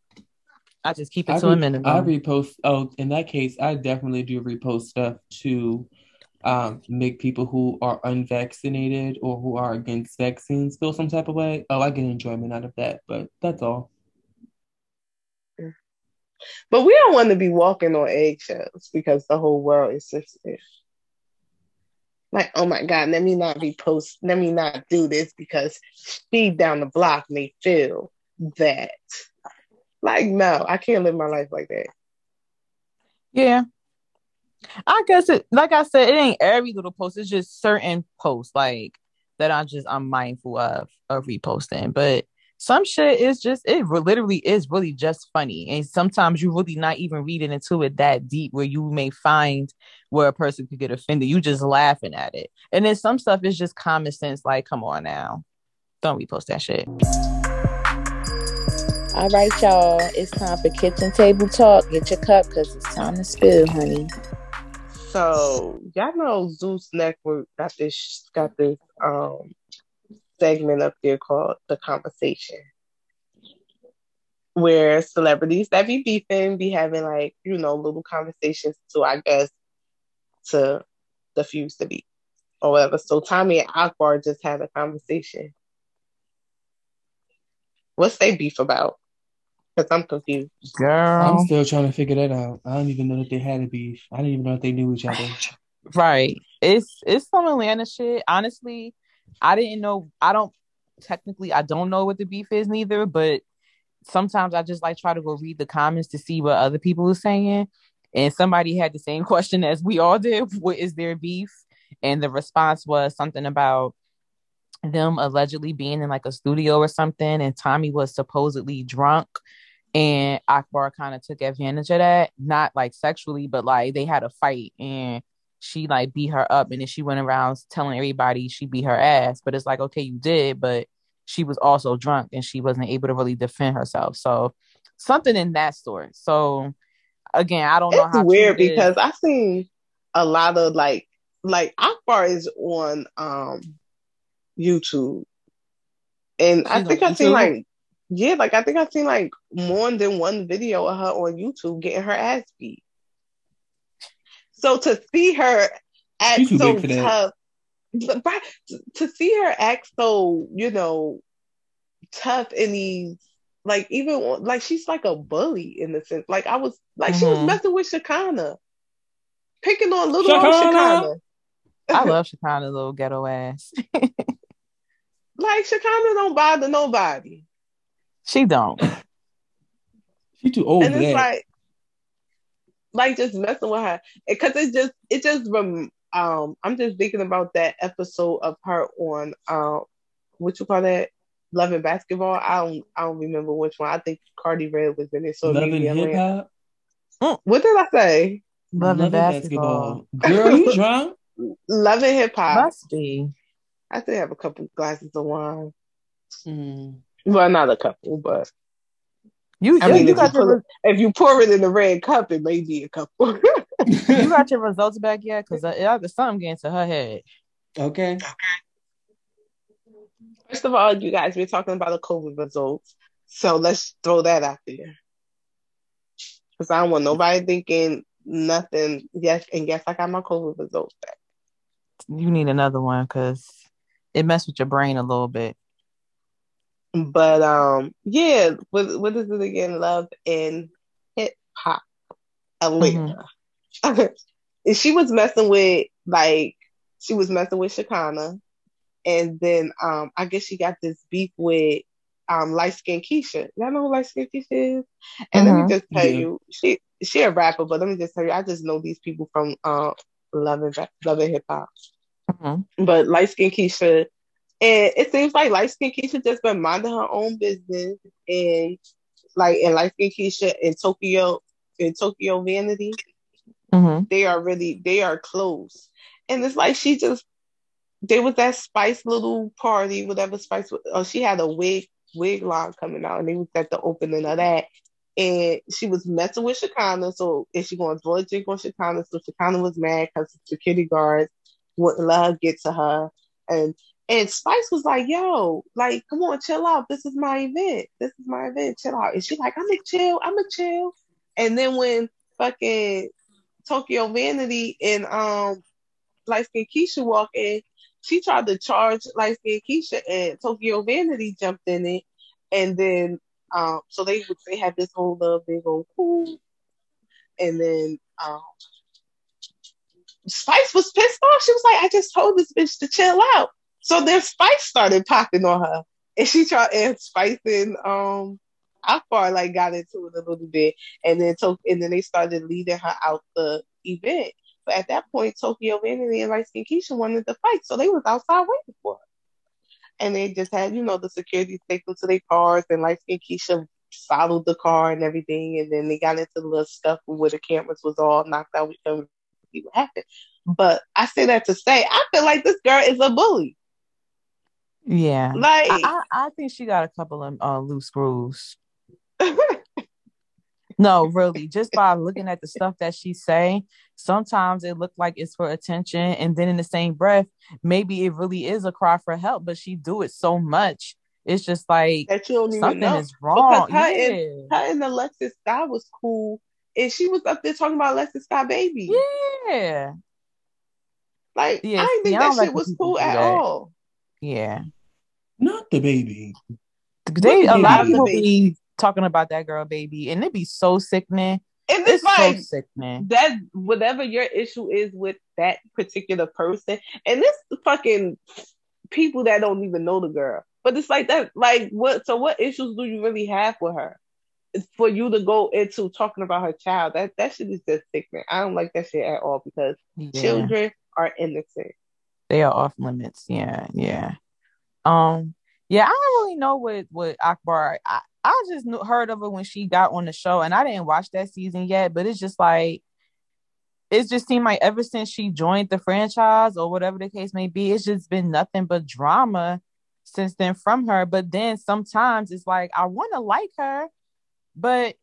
i just keep it I, to a re- minimum I repost. Oh, in that case, I definitely do repost stuff to um, make people who are unvaccinated or who are against vaccines feel some type of way. Oh, I get enjoyment out of that, but that's all. But we don't want to be walking on eggshells because the whole world is sensitive. Like, oh my God, let me not be post, let me not do this because Steve down the block may feel that. Like, no, I can't live my life like that. yeah i guess it like i said it ain't every little post it's just certain posts like that i'm just i'm mindful of of reposting but some shit is just it literally is really just funny. And sometimes you really not even reading into it that deep where you may find where a person could get offended. You just laughing at it. And then some stuff is just common sense like come on now. Don't repost that shit. All right y'all. It's time for kitchen table talk. Get your cup because it's time to spill honey. So y'all know Zeus Network got this got this um segment up there called The Conversation. Where celebrities that be beefing be having like, you know, little conversations to I guess to diffuse the beef or whatever. So Tommie and Akbar just had a conversation. What's they beef about? Because I'm confused. Girl. I'm still trying to figure that out. I don't even know that they had a beef. I didn't even know if they knew each other. Right. It's it's some Atlanta shit. Honestly, I didn't know. I don't technically. I don't know what the beef is neither. But sometimes I just like try to go read the comments to see what other people are saying. And somebody had the same question as we all did. What is their beef? And the response was something about them allegedly being in like a studio or something, and Tommie was supposedly drunk. And Akbar kind of took advantage of that, not like sexually, but like they had a fight and she like beat her up and then she went around telling everybody she beat her ass. But it's like, okay, you did, but she was also drunk and she wasn't able to really defend herself. So something in that sort. So again, I don't know it's weird because I seen a lot of like like Akbar is on um YouTube. And She's I think I've seen like yeah, like I think I've seen like more than one video of her on YouTube getting her ass beat. So to see her act so tough, but to see her act so you know tough in these like even like she's like a bully in the sense like I was like mm-hmm. she was mm-hmm. messing with Shekinah, picking on little Shekinah. old Shekinah. I love Shekinah little ghetto ass. like Shekinah don't bother nobody. She don't. she too old. And it's that. like, like just messing with her because it just it just rem- um I'm just thinking about that episode of her on um what you call that Love and Basketball. I don't I don't remember which one. I think Karlie Redd was in it. So Love and Hip Hop. What did I say? Love, Love and basketball. basketball. Girl, you drunk? Love and hip hop. Must be. I still have a couple glasses of wine. Mm. Well, not a couple, but you. I mean, you if, you your, it, if you pour it in the red cup, it may be a couple. you got your results back yet? Because uh, something getting to her head. Okay. First of all, you guys, we're talking about the COVID results, so let's throw that out there. Because I don't want nobody thinking nothing. Yes, and guess I got my COVID results back. You need another one because it messed with your brain a little bit. But um, yeah, what what is it again? Love and hip hop, Atlanta. Mm-hmm. she was messing with like she was messing with Shekinah, and then um, I guess she got this beef with um light skin Keisha. Y'all know who light skin Keisha is? And mm-hmm. let me mm-hmm. just tell yeah. you, she she a rapper, but let me just tell you, I just know these people from uh Love and Love and Hip Hop. Mm-hmm. But light skin Keisha and it seems like light skin Keisha just been minding her own business and like and light skin Keisha in Tokyo in Tokyo Vanity. Mm-hmm. They are really they are close. And it's like she just there was that Spice little party, whatever Spice oh she had a wig wig line coming out and they was at the opening of that. And she was messing with Shekinah, so is she going to throw a drink on Shekinah? So Shekinah was mad because the security guards wouldn't let her get to her. And and Spice was like, yo, like, come on, chill out. This is my event. This is my event. Chill out. And she's like, I'm a chill. I'm a chill. And then when fucking Tokyo Vanity and um light skin Keisha walked in, she tried to charge light skin Keisha and Tokyo Vanity jumped in it. And then um so they they had this whole little big old cool. And then um Spice was pissed off. She was like, I just told this bitch to chill out. So then Spice started popping on her. And she tried and Spice and um Akbar like got into it a little bit and then took and then they started leading her out the event. But at that point Tokyo Vanity and Light Skin Keisha wanted to fight. So they was outside waiting for her. And they just had, you know, the security take them to their cars and Light Skin Keisha followed the car and everything and then they got into the little stuff where the cameras was all knocked out. We couldn't see what happened. But I say that to say I feel like this girl is a bully. Yeah, like I, I think she got a couple of uh, loose screws. no, really, just by looking at the stuff that she say, sometimes it look like it's for attention, and then in the same breath, maybe it really is a cry for help. But she do it so much, it's just like that you don't something know. is wrong. Because her, yeah. and, her and Alexis Skyy was cool, and she was up there talking about Alexis Skyy baby. Yeah, like yeah, I didn't think that shit was cool at all. Yeah. Not DaBaby. They a lot of people be talking about that girl baby, and it be so sickening. And it's, It's like so sick, man. that whatever your issue is with that particular person, and this fucking people that don't even know the girl. But it's like that, like what? So what issues do you really have with her? For you to go into talking about her child. That that shit is just sickening. I don't like that shit at all because Yeah. children are innocent. They are off limits. Yeah, yeah. Um, yeah, I don't really know what what Akbar. I, I just knew, heard of her when she got on the show, and I didn't watch that season yet. But it's just like it just seemed like ever since she joined the franchise or whatever the case may be, it's just been nothing but drama since then from her. But then sometimes it's like I want to like her, but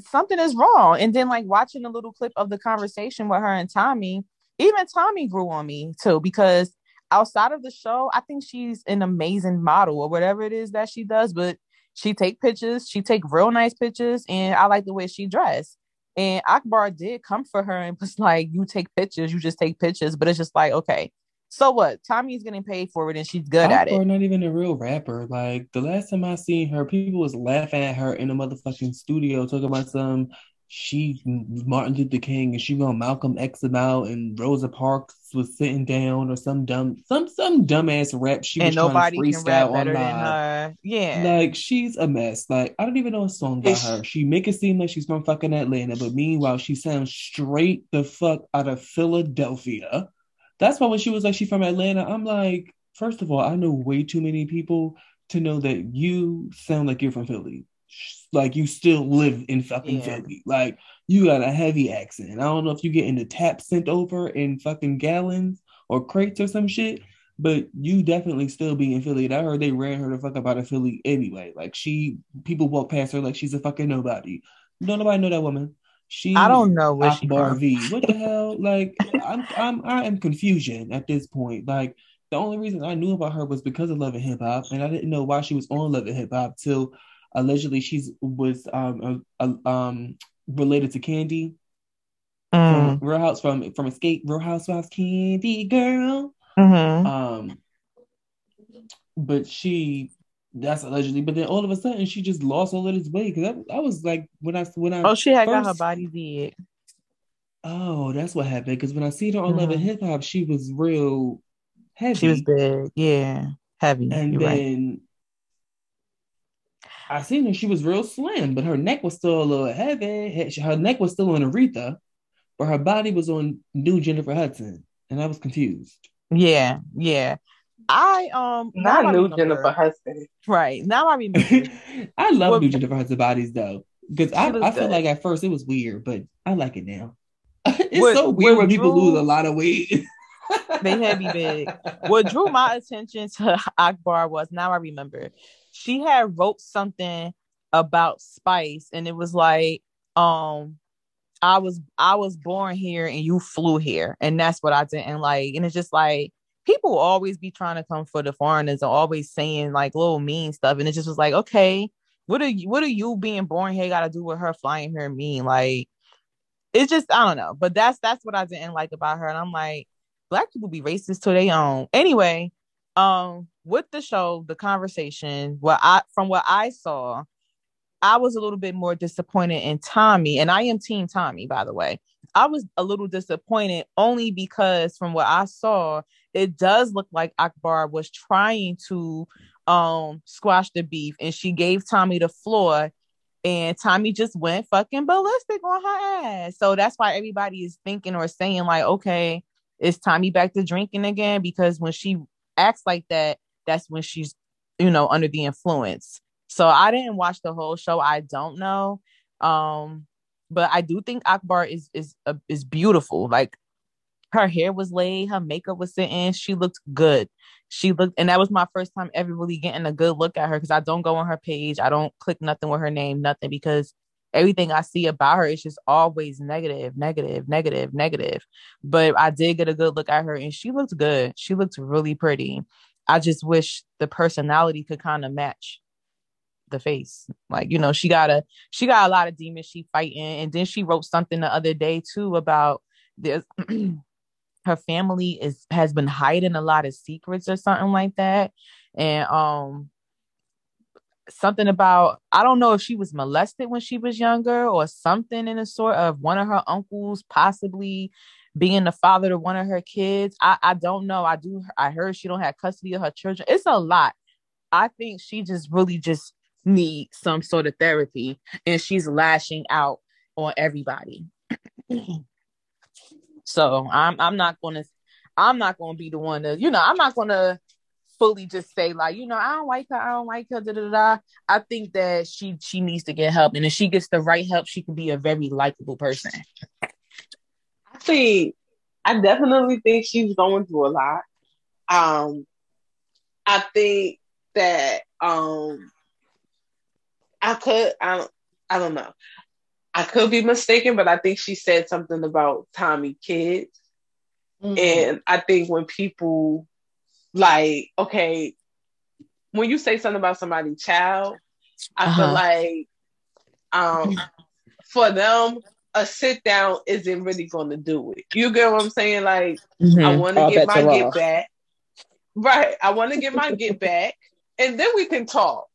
something is wrong. And then like watching a little clip of the conversation with her and Tommie, even Tommie grew on me too because outside of the show, I think she's an amazing model or whatever it is that she does. But she take pictures, she take real nice pictures, and I like the way she dressed. And Akbar did come for her and was like, "You take pictures, you just take pictures." But it's just like, okay, so what? Tommie's getting paid for it, and she's good at Akbar it. not even a real rapper. Like the last time I seen her, people was laughing at her in the motherfucking studio talking about some she Martin Luther King and she gonna Malcolm X him out and Rosa Parks was sitting down or some dumb some some dumbass rap she And was nobody trying to can rap freestyle better than online. her. Yeah. Like she's a mess. Like I don't even know a song by her. She make it seem like she's from fucking Atlanta, but meanwhile she sounds straight the fuck out of Philadelphia. That's why when she was like she from Atlanta, I'm like, first of all, I know way too many people to know that you sound like you're from Philly. Like you still live in fucking Yeah. Philly. Like you got a heavy accent. I don't know if you getting the tap sent over in fucking gallons or crates or some shit, but you definitely still be in Philly. And I heard they ran her the fuck up out of Philly anyway. Like she, people walk past her like she's a fucking nobody. Don't nobody know that woman. She, I don't know where she. V. What the hell? Like I'm, I'm, I am confusion at this point. Like the only reason I knew about her was because of Love and Hip Hop, and I didn't know why she was on Love and Hip Hop till allegedly she's was um a, a- um related to Kandi Mm, from Real House from from Escape Real Housewives Candy Girl. mhm. Um, but she that's allegedly. But then all of a sudden she just lost all of this weight because that, that was like when I when I Oh, she had got her body did. oh that's what happened because when I seen her on Love and Mhm. Hip Hop she was real heavy. She was big. Yeah. Heavy. and then I seen her. She was real slim, but her neck was still a little heavy. Her neck was still on Aretha, but her body was on new Jennifer Hudson, and I was confused. Yeah. Yeah. I um Not I new remember. Jennifer Hudson. Right. Now I remember. I love Well, new Jennifer Hudson bodies though, because She I, looks I feel like at first it was weird, but I like it now. it's What- so weird what when people lose a lot of weight. They heavy big. what drew my attention to Akbar was now I remember she had wrote something about spice and it was like um I was I was born here and you flew here and that's what I didn't like. And it's just like people always be trying to come for the foreigners and always saying like little mean stuff. And it just was like okay what are you what are you being born here got to do with her flying here mean? Like it's just I don't know. But that's that's what I didn't like about her. And I'm like black people be racist to their own. Anyway, um, with the show, the conversation, what I from what I saw, I was a little bit more disappointed in Tommie, and I am Team Tommie, by the way. I was a little disappointed only because from what I saw, it does look like Akbar was trying to um squash the beef, and she gave Tommie the floor. And Tommie just went fucking ballistic on her ass. So that's why everybody is thinking or saying, like, okay, is Tommie back to drinking again? Because when she acts like that, that's when she's, you know, under the influence. So I didn't watch the whole show. I don't know. Um, but I do think Akbar is is uh, is beautiful. Like her hair was laid, her makeup was sitting, she looked good. She looked, and that was my first time ever really getting a good look at her because I don't go on her page, I don't click nothing with her name, nothing because everything I see about her is just always negative, negative, negative, negative. But I did get a good look at her and she looked good. She looked really pretty. I just wish the personality could kind of match the face. Like, you know, she got a she got a lot of demons she fighting. And then she wrote something the other day too about this her family is has been hiding a lot of secrets or something like that. And um something about I don't know if she was molested when she was younger or something in the sort of one of her uncles possibly being the father to one of her kids. I, I don't know. I do I heard she don't have custody of her children. It's a lot. I think she just really just needs some sort of therapy and she's lashing out on everybody. so I'm I'm not gonna I'm not gonna be the one to, you know, I'm not gonna fully just say like, you know, I don't like her, I don't like her, da da da. I think that she she needs to get help, and if she gets the right help, she can be a very likable person. Think I definitely think she's going through a lot. Um, I think that um, I could I I don't know. I could be mistaken, but I think she said something about Tommie kids. Mm-hmm. And I think when people like, okay, when you say something about somebody's child, I uh-huh. feel like um for them a sit down isn't really going to do it. You get what I'm saying? Like, mm-hmm. I want to get my get back. Right. I want to get my get back, and then we can talk.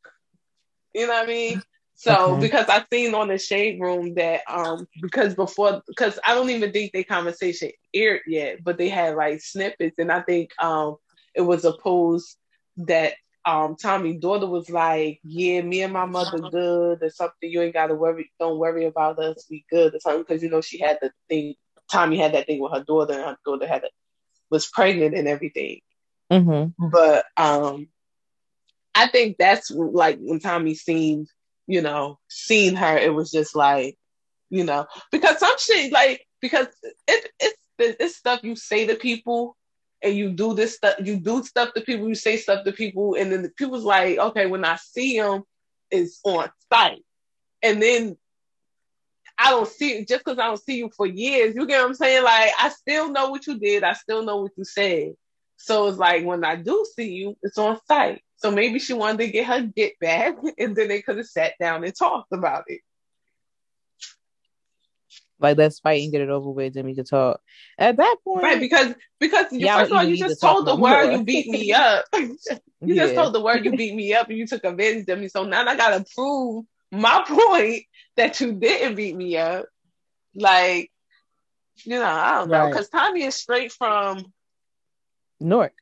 You know what I mean? So okay. because I've seen on the shade room that um because before because I don't even think they conversation aired yet, but they had like snippets, and I think um it was a post that um Tommie's daughter was like, Yeah, me and my mother good or something. You ain't gotta worry, don't worry about us, we good or something. Because you know she had the thing Tommie had that thing with her daughter and her daughter had a, was pregnant and everything. Mm-hmm. But um I think that's like when Tommie seen you know, seeing her, it was just like, you know, because some shit like because it, it's it's stuff you say to people and you do this stuff, you do stuff to people, you say stuff to people, and then the people's like, okay, when I see them, it's on site, and then I don't see just because I don't see you for years. You get what I'm saying? Like I still know what you did, I still know what you said. So it's like when I do see you, it's on site. So maybe she wanted to get her get back, and then they could have sat down and talked about it. Like let's fight and get it over with, then we can talk. At that point, right? Because because you, first of all, you just told the world you beat me up. you yeah. just told the world you beat me up, and you took advantage of me. So now I gotta prove my point that you didn't beat me up. Like, you know, I don't know, because Tommie is straight from Newark.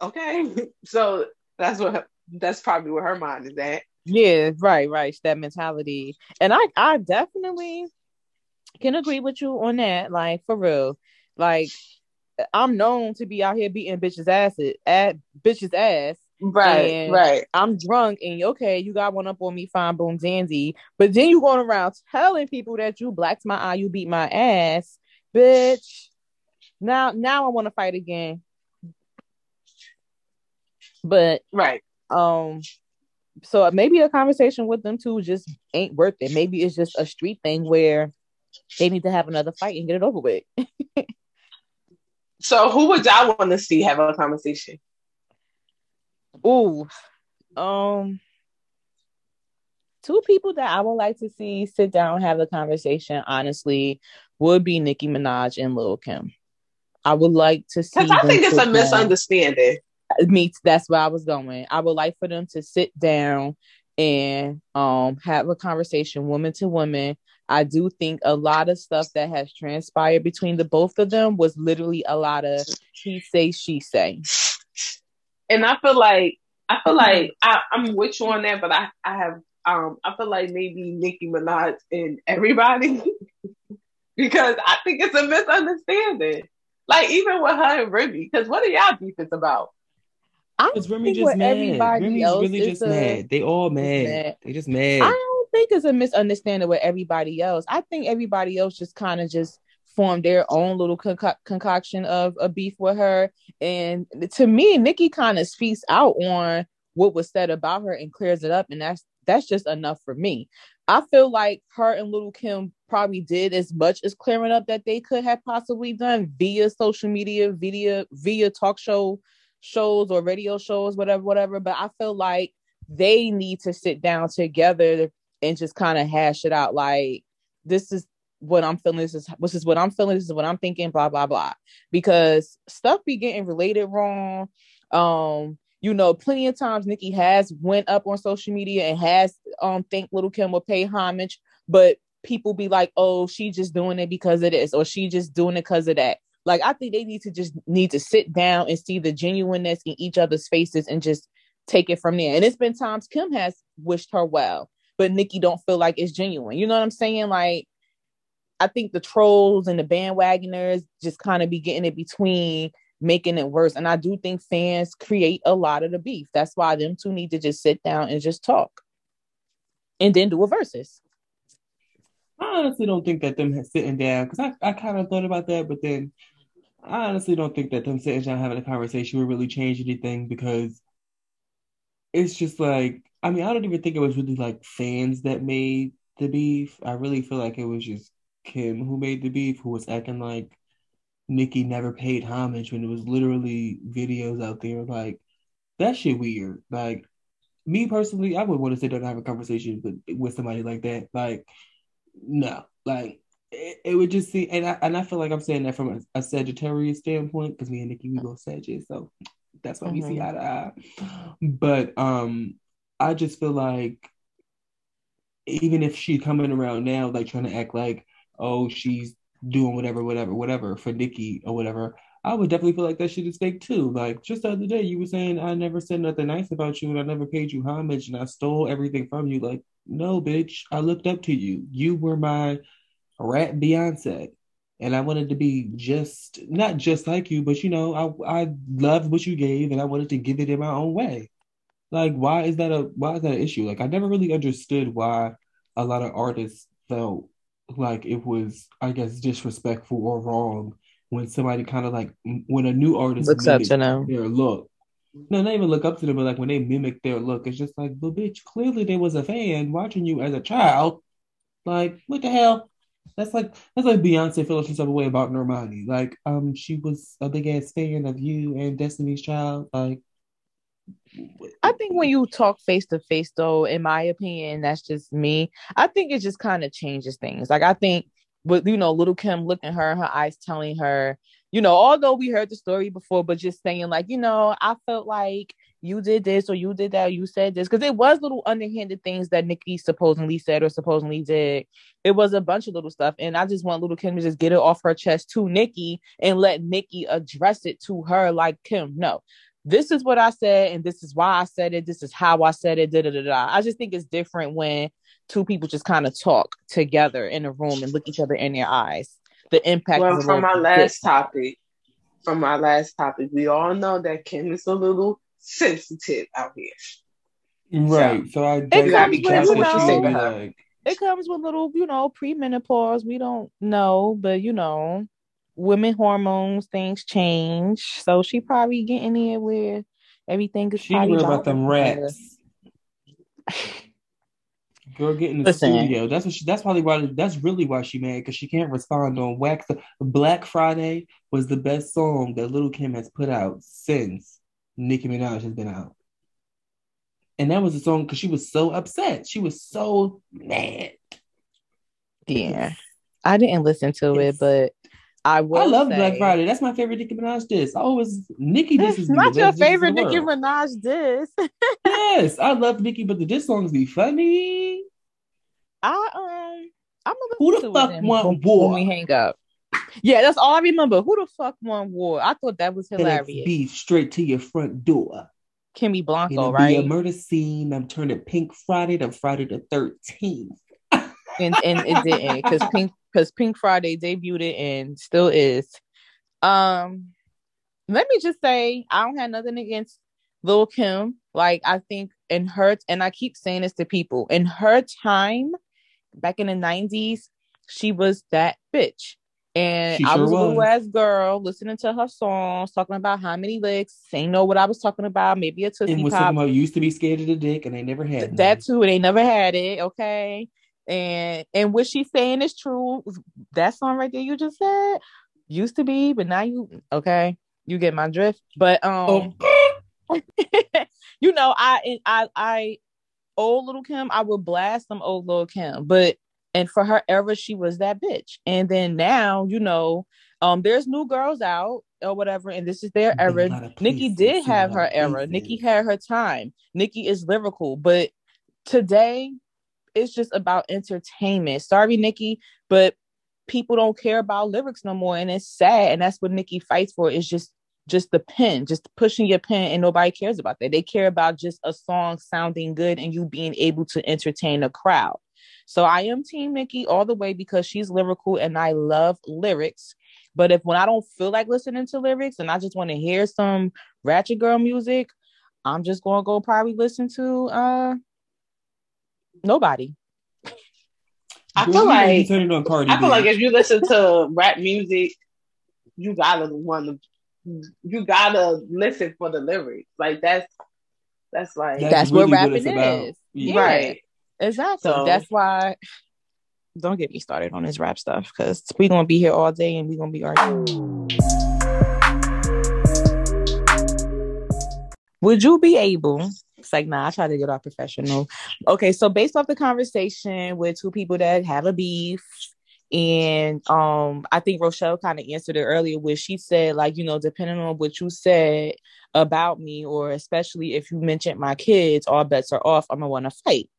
Okay, so that's what that's probably where her mind is at. Yeah, right, right. That mentality, and I, I definitely can agree with you on that. Like for real, like I'm known to be out here beating bitches' ass at bitches' ass. Right, right. I'm drunk and okay, you got one up on me, fine, boom, dandy. But then you going around telling people that you blacked my eye, you beat my ass, bitch. Now, now I want to fight again. But right. Um so maybe a conversation with them too just ain't worth it. Maybe it's just a street thing where they need to have another fight and get it over with. so who would y'all want to see have a conversation? Ooh. Um two people that I would like to see sit down have a conversation, honestly, would be Nicki Minaj and Lil Kim. I would like to see. I think it's a misunderstanding meets that's where I was going. I would like for them to sit down and um have a conversation woman to woman. I do think a lot of stuff that has transpired between the both of them was literally a lot of he say she say. And I feel like I feel like I, I'm with you on that, but I, I have um I feel like maybe Nicki Minaj and everybody because I think it's a misunderstanding. Like even with her and Remy, because what are y'all beefs about? Because Remy just mad. Remy's really just a, mad. They all mad. mad. They just mad. I think it's a misunderstanding with everybody else. I think everybody else just kind of just formed their own little conco- concoction of a beef with her. And to me, Nicki kind of speaks out on what was said about her and clears it up, and that's that's just enough for me. I feel like her and Little Kim probably did as much as clearing up that they could have possibly done via social media, via via talk show shows or radio shows, whatever, whatever. But I feel like they need to sit down together and just kind of hash it out. Like, this is what I'm feeling. This is this is what I'm feeling. This is what I'm thinking. Blah blah blah. Because stuff be getting related wrong. Um, you know, plenty of times Nicki has went up on social media and has um think Little Kim will pay homage, but people be like, oh, she just doing it because it is, or she just doing it because of that. Like I think they need to just need to sit down and see the genuineness in each other's faces and just take it from there. And it's been times Kim has wished her well, but Nicki don't feel like it's genuine. You know what I'm saying? Like I think the trolls and the bandwagoners just kind of be getting it between making it worse. And I do think fans create a lot of the beef. That's why them two need to just sit down and just talk. And then do a versus. I honestly don't think that them sitting down because I, I kind of thought about that, but then I honestly don't think that them sitting down having a conversation would really change anything because it's just like I mean I don't even think it was really like fans that made the beef. I really feel like it was just Kim who made the beef who was acting like Nicki never paid homage when it was literally videos out there like that shit weird. Like me personally, I would want to sit down and have a conversation with with somebody like that. Like no, like it, it would just see, and I and I feel like I'm saying that from a, a Sagittarius standpoint because me and Nicki we both Sagittarius, so that's why mm-hmm. we see mm-hmm. eye to eye. But um, I just feel like even if she's coming around now, like trying to act like oh she's doing whatever, whatever, whatever for Nicki or whatever. I would definitely feel like that shit is fake too. Like just the other day, you were saying I never said nothing nice about you and I never paid you homage and I stole everything from you. Like, no, bitch, I looked up to you. You were my rat Beyonce. And I wanted to be just not just like you, but you know, I I loved what you gave and I wanted to give it in my own way. Like, why is that a why is that an issue? Like I never really understood why a lot of artists felt like it was, I guess, disrespectful or wrong when somebody kind of like when a new artist looks up to them their look. No, not even look up to them, but like when they mimic their look, it's just like, but bitch, clearly there was a fan watching you as a child. Like, what the hell? That's like that's like Beyonce feeling some type of way about Normani. Like, um, she was a big ass fan of you and Destiny's Child. Like, I think when you talk face to face, though, in my opinion, that's just me. I think it just kind of changes things. Like, I think with you know, little Kim looking her in her eyes, telling her, you know, although we heard the story before, but just saying like, you know, I felt like you did this or you did that, or you said this, because it was little underhanded things that Nicki supposedly said or supposedly did. It was a bunch of little stuff, and I just want little Kim to just get it off her chest to Nicki and let Nicki address it to her, like Kim. No, this is what I said, and this is why I said it. This is how I said it. Da da da da. I just think it's different when two people just kind of talk together in a room and look each other in their eyes. The impact. Well, from our last topic, from our last topic, we all know that Kim is a little sensitive out here. Right. So, so I it comes be careful what you say to her. It comes with little, you know, premenopause. We don't know, but you know, women hormones, things change. So she probably getting in where everything is. She worried about them rats. Girl, get in the Listen. studio. That's what she. That's probably why. That's really why she mad because she can't respond on Wax. Black Friday was the best song that Little Kim has put out since Nicki Minaj has been out, and that was a song because she was so upset. She was so mad. Yeah, I didn't listen to yes. it, but I. I love say, Black Friday. That's my favorite Nicki Minaj diss. I always Nicki diss is not your favorite Nicki Minaj diss. yes, I love Nicki, but the diss songs be funny. I um, I'm gonna who the fuck won war when we hang up. Yeah, that's all I remember. Who the fuck won war? I thought that was hilarious. Beef straight to your front door. Kimmy Blanco, It'll right? Be a murder scene. I'm turning Pink Friday to Friday the 13th. and and it didn't because Pink because Pink Friday debuted it and still is. Um, let me just say I don't have nothing against Lil Kim. Like I think in her and I keep saying this to people in her time back in the nineties, she was that bitch. And I was, was a little ass girl listening to her songs, talking about how many licks. Ain't know what I was talking about. Maybe a tootsie and was pop. talking about used to be scared of the dick, and they never had it. that too. They never had it. Okay, and and what she's saying is true. That song right there you just said used to be, but now you okay. You get my drift. But um, oh. you know, I I I old little Kim, I would blast some old little Kim, but and for her ever she was that bitch. And then now, you know, um, there's new girls out or whatever, and this is their era. Nicki did have her era. Nicki had her time. Nicki is lyrical, but today it's just about entertainment. Sorry, Nicki, but people don't care about lyrics no more, and it's sad. And that's what Nicki fights for. Is just just the pen, just pushing your pen, and nobody cares about that. They care about just a song sounding good and you being able to entertain a crowd. So I am Team Nicki all the way because she's lyrical and I love lyrics. But if when I don't feel like listening to lyrics and I just want to hear some ratchet girl music, I'm just gonna go probably listen to uh nobody. I feel like I feel like if you listen to rap music, you gotta want to you gotta listen for the lyrics. Like that's that's like that's, that's really what rapping is. Yeah. Right. Exactly. So, that's why don't get me started on this rap stuff because we're gonna be here all day and we're gonna be arguing. Would you be able? It's like, nah, I try to get our professional. Okay, so based off the conversation with two people that have a beef, and um, I think Rochelle kind of answered it earlier where she said, like, you know, depending on what you said about me, or especially if you mentioned my kids, all bets are off. I'm gonna want to fight.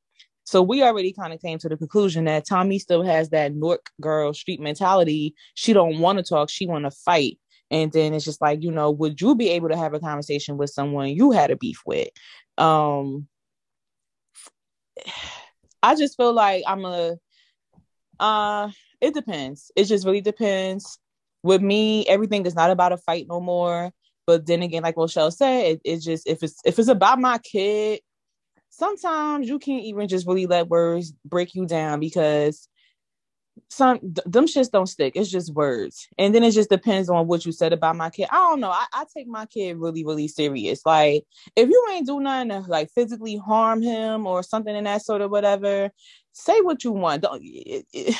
So we already kind of came to the conclusion that Tommie still has that Nork girl street mentality. She don't want to talk, she want to fight. And then it's just like, you know, would you be able to have a conversation with someone you had a beef with? Um I just feel like I'm a uh it depends. It just really depends. With me, everything is not about a fight no more. But then again, like Rochelle said, it, it just if it's if it's about my kid, sometimes you can't even just really let words break you down because some th- them shits don't stick. It's just words, and then it just depends on what you said about my kid. I don't know. I, I take my kid really, really serious. Like if you ain't do nothing to like physically harm him or something in that sort of whatever, say what you want. Don't it, it,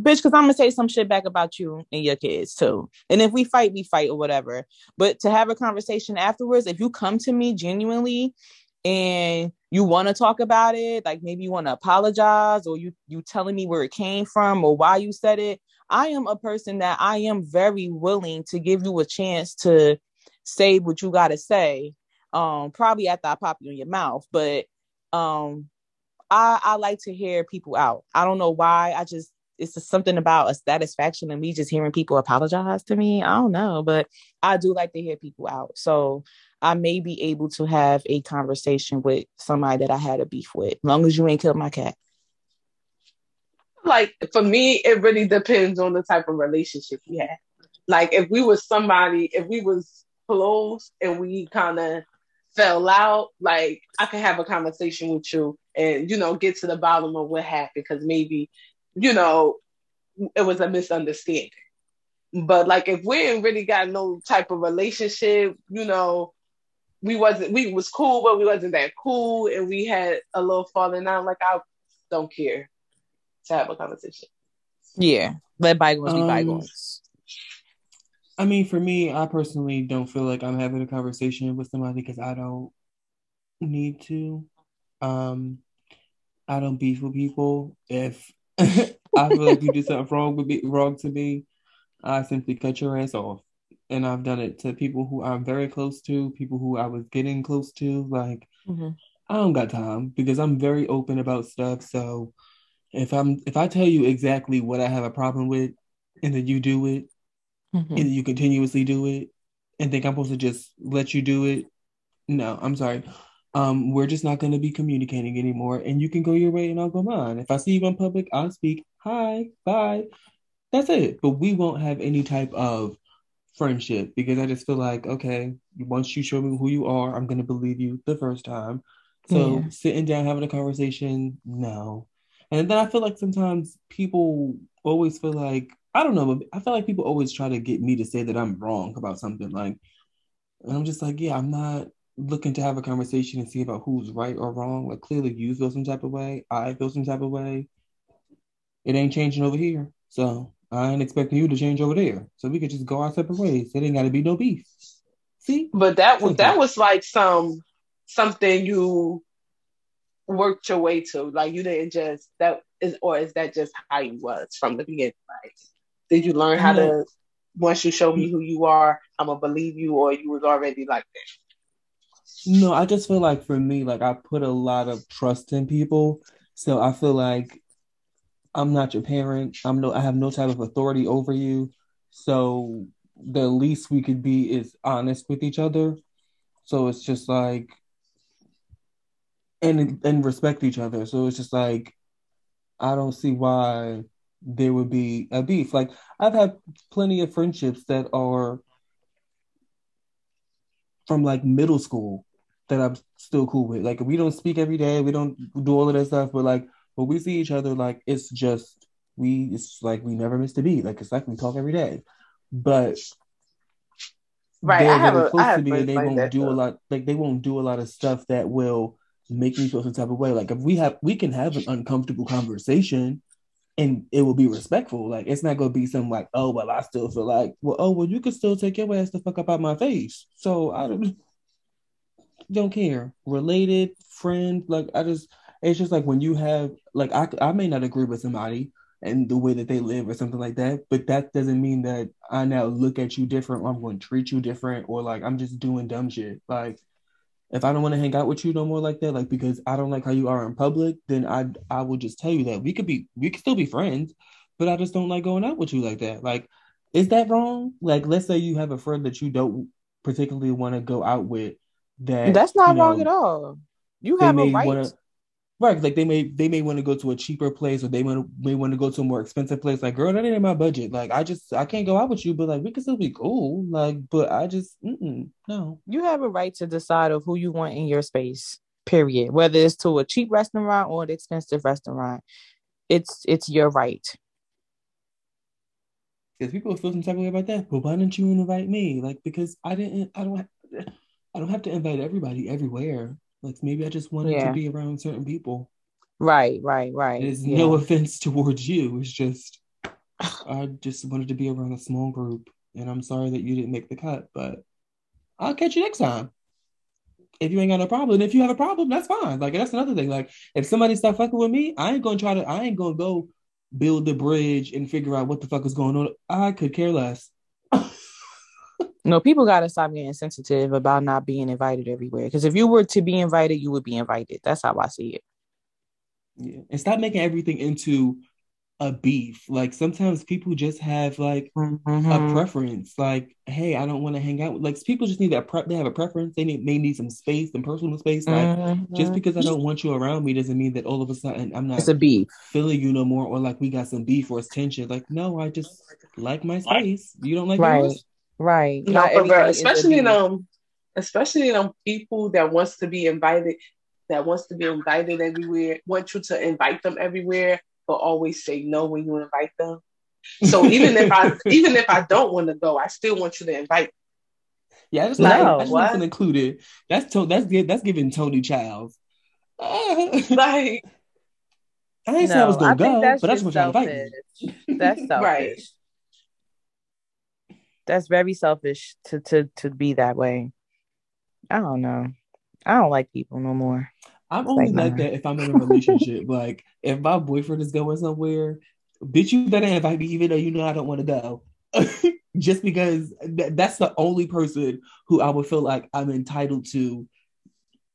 bitch, because I'm gonna say some shit back about you and your kids too. And if we fight, we fight or whatever. But to have a conversation afterwards, if you come to me genuinely and you want to talk about it, like maybe you want to apologize or you you telling me where it came from or why you said it. I am a person that I am very willing to give you a chance to say what you got to say. Um, probably after I pop you in your mouth, but um, I I like to hear people out. I don't know why. I just it's just something about a satisfaction in me just hearing people apologize to me. I don't know, but I do like to hear people out. So I may be able to have a conversation with somebody that I had a beef with, as long as you ain't killed my cat. Like for me, it really depends on the type of relationship we had. Like if we was somebody, if we was close and we kind of fell out, like I could have a conversation with you and you know get to the bottom of what happened because maybe you know it was a misunderstanding. But like if we ain't really got no type of relationship, you know, we wasn't we was cool, but we wasn't that cool, and we had a little falling out. Like I don't care to have a conversation. Yeah, let bygones um, be bygones. I mean, for me, I personally don't feel like I'm having a conversation with somebody because I don't need to. Um, I don't beef with people. If I feel like you did something wrong with me, wrong to me, I simply cut your ass off and I've done it to people who I'm very close to, people who I was getting close to. Like, mm-hmm. I don't got time because I'm very open about stuff. So if I'm if I tell you exactly what I have a problem with, and then you do it, mm-hmm. and you continuously do it, and think I'm supposed to just let you do it, no, I'm sorry. Um, we're just not going to be communicating anymore, and you can go your way and I'll go mine. If I see you in public, I'll speak. Hi, bye. That's it. But we won't have any type of friendship because I just feel like, okay, once you show me who you are, I'm gonna believe you the first time. So yeah. sitting down having a conversation, no. And then I feel like sometimes people always feel like I don't know, but I feel like people always try to get me to say that I'm wrong about something. Like, and I'm just like, yeah, I'm not looking to have a conversation and see about who's right or wrong. Like, clearly you feel some type of way, I feel some type of way. It ain't changing over here. So I ain't expecting you to change over there. So we could just go our separate ways. It ain't got to be no beef. See? But that was that was like some something you worked your way to. Like you didn't just that is or is that just how you was from the beginning? Like did you learn how to once you show me who you are, I'm gonna believe you, or you was already like that? No, I just feel like for me, like I put a lot of trust in people, so I feel like I'm not your parent. I'm no, I have no type of authority over you. So the least we could be is honest with each other. So it's just like, and and respect each other. So it's just like, I don't see why there would be a beef. Like I've had plenty of friendships that are from like middle school that I'm still cool with. Like we don't speak every day, we don't do all of that stuff, but like when we see each other, like it's just we it's like we never missed a beat. Like it's like we talk every day. But Right, they're I have a- close to me and they like won't do a lot like they won't do a lot of stuff that will make me feel some type of way. Like if we have we can have an uncomfortable conversation and it will be respectful. Like it's not gonna be some like, oh well, I still feel like, well, oh well, you can still take your ass the fuck up out my face. So I don't don't care. Related, friend, like I just it's just like when you have like I I may not agree with somebody and the way that they live or something like that, but that doesn't mean that I now look at you different or I'm going to treat you different or like I'm just doing dumb shit. Like if I don't want to hang out with you no more like that, like because I don't like how you are in public, then I I will just tell you that we could be we could still be friends, but I just don't like going out with you like that. Like, is that wrong? Like, let's say you have a friend that you don't particularly want to go out with. That That's not you know, wrong at all. You have a right. want to. Right, like they may they may want to go to a cheaper place or they may, may want to go to a more expensive place. Like, girl, that ain't in my budget. Like, I just I can't go out with you, but like we can still be cool. Like, but I just no. you have a right to decide of who you want in your space. Period. Whether it's to a cheap restaurant or an expensive restaurant, it's it's your right. Because people feel some type of way about that. But why didn't you invite me? Like because I didn't. I don't. I don't have to invite everybody everywhere. Like maybe I just wanted Yeah. to be around certain people. Right, right, right. There's yeah. no offense towards you. It's just I just wanted to be around a small group, and I'm sorry that you didn't make the cut. But I'll catch you next time. If you ain't got no problem, and if you have a problem, that's fine. Like that's another thing. Like if somebody start fucking with me, I ain't gonna try to. I ain't gonna go build the bridge and figure out what the fuck is going on. I could care less. No, people gotta stop getting sensitive about not being invited everywhere. Because if you were to be invited, you would be invited. That's how I see it. Yeah. And stop making everything into a beef. Like sometimes people just have like a Mhm. preference. Like, hey, I don't want to hang out with like people just need that prep they have a preference. They need may need some space, some personal space. Like just Mhm. because I don't want you around me doesn't mean that all of a sudden I'm not it's a beef. feeling you no more or like we got some beef or it's tension. Like, no, I just like my space. You don't like Right. yours? Right. No, Not but bro, everything is a especially in them, especially them people that wants to be invited, that wants to be invited everywhere, want you to invite them everywhere, but always say no when you invite them. So even if I even if I don't want to go, I still want you to invite. Yeah, that's just Like, like I just want what? included. That's to, that's that's giving Toni Childs. Uh, I Like ain't say I was gonna I think go, that's but I just just y'all to invite me. That's selfish. Right. That's very selfish to to to be that way. I don't know. I don't like people no more. I'm only Like, like that if I'm in a relationship. like if my boyfriend is going somewhere, bitch, you better invite me, even though you know I don't want to go. Just because th- that's the only person who I would feel like I'm entitled to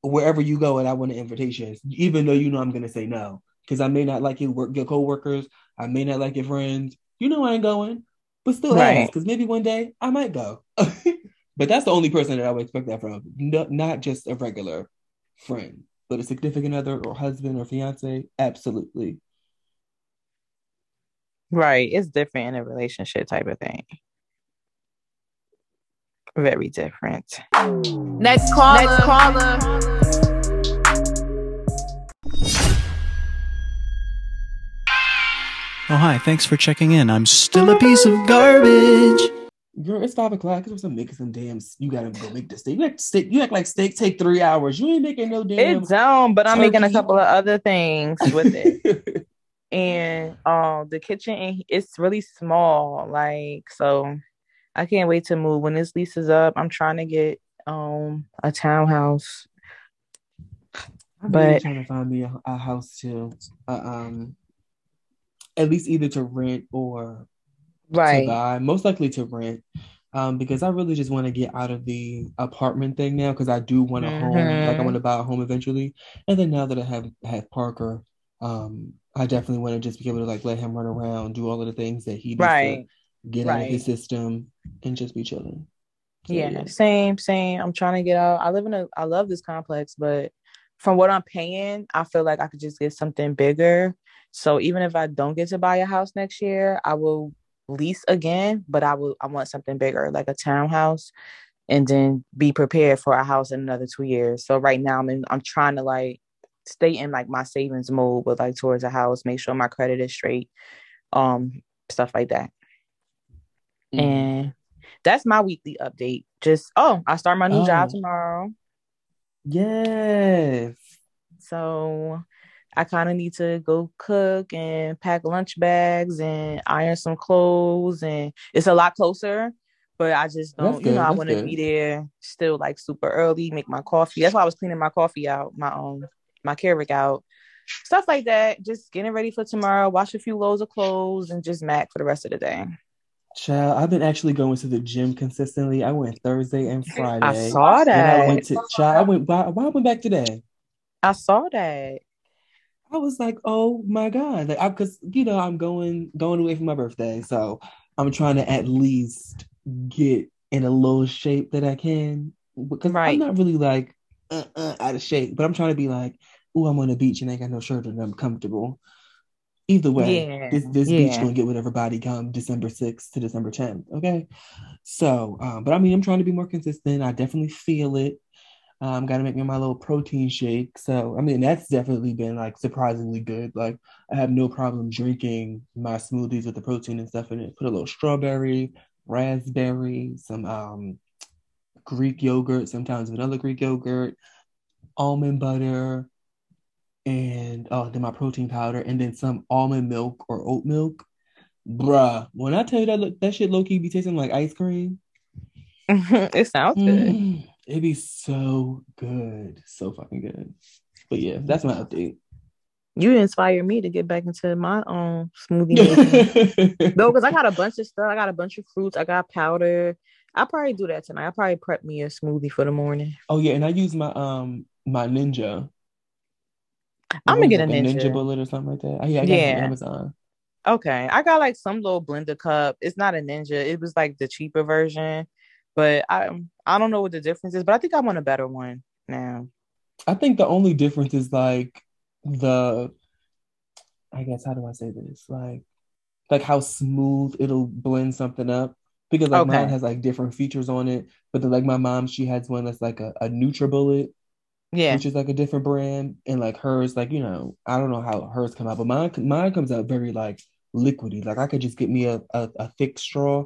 wherever you go, and I want an invitation, even though you know I'm gonna say no. Because I may not like your work, your coworkers. I may not like your friends. You know I ain't going, but still Right. ask. Because maybe one day I might go. but that's the only person that I would expect that from. No, not just a regular friend, but a significant other or husband or fiance. Absolutely. Right. It's different in a relationship type of thing. Very different. Next caller. Next caller. Oh, hi. Thanks for checking in. I'm still a piece of garbage. Girl, it's five o'clock. Because I'm making some damn. You gotta go make the steak. You act, steak. You act like steak take three hours. You ain't making no damn. It's down, but I'm making a couple of other things with it. and um the kitchen and it's really small. Like so I can't wait to move when this lease is up. I'm trying to get um a townhouse. I'm really But- trying to find me a, a house too. Uh, um, at least either to rent or Right. to buy, most likely to rent. Um, because I really just want to get out of the apartment thing now because I do want a home, like I Mhm. want to buy a home eventually. And then now that I have have Parker, um, I definitely want to just be able to like let him run around, do all of the things that he needs Right. to get out of his system and just be chilling. So, Yeah, same, same. I'm trying to get out. I live in a I love this complex, but from what I'm paying, I feel like I could just get something bigger. So even if I don't get to buy a house next year, I will lease again, but I will I want something bigger, like a townhouse, and then be prepared for a house in another two years. So right now I'm in, I'm trying to like stay in like my savings mode with like towards a house, make sure my credit is straight, um, stuff like that. Mhm. And that's my weekly update. Just oh, I start my new job Oh. tomorrow. Yes. So I kind of need to go cook and pack lunch bags and iron some clothes and it's a lot closer, but I just don't, you good, know, I want to be there still like super early, make my coffee. That's why I was cleaning my coffee out, my um my Keurig out. Stuff like that. Just getting ready for tomorrow, wash a few loads of clothes and just mac for the rest of the day. Child, I've been actually going to the gym consistently. I went Thursday and Friday. I saw And I went to child. I went. Why, why I went back today? I saw that. I was like, oh my god, like, I because you know I'm going going away for my birthday, so I'm trying to at least get in a little shape that I can. Because Right. I'm not really like uh, uh, out of shape, but I'm trying to be like, oh, I'm on the beach and I got no shirt and I'm comfortable. Either way, Yeah, this this beach gonna get whatever body come December 6th to December 10th. Okay, so um, but I mean, I'm trying to be more consistent. I definitely feel it. Um, got to make me my little protein shake. So, I mean, that's definitely been like surprisingly good. Like, I have no problem drinking my smoothies with the protein and stuff in it. Put a little strawberry, raspberry, some um Greek yogurt, sometimes vanilla Greek yogurt, almond butter, and oh, then my protein powder, and then some almond milk or oat milk. Bruh, when I tell you that that shit low key be tasting like ice cream. it sounds good. Mm, it'd be so good. So fucking good. But yeah, that's my update. You inspire me to get back into my own smoothie no, because I got a bunch of stuff. I got a bunch of fruits. I got powder. I'll probably do that tonight. I'll probably prep me a smoothie for the morning. oh yeah, and I use my um my ninja. I'm gonna get a it, like ninja. bullet or something like that. Oh, yeah, I got Yeah. Amazon. Okay. I got like some little blender cup. It's not a ninja. It was like the cheaper version. But I I don't know what the difference is, but I think I want a better one now. I think the only difference is like the I guess how do I say this? Like like how smooth it'll blend something up. Because like mine has like different features on it. But then like my mom, she has one that's like a, a NutriBullet, Yeah. which is like a different brand. And like hers, like, you know, I don't know how hers come out, but mine mine comes out very like liquidy. Like I could just get me a, a, a thick straw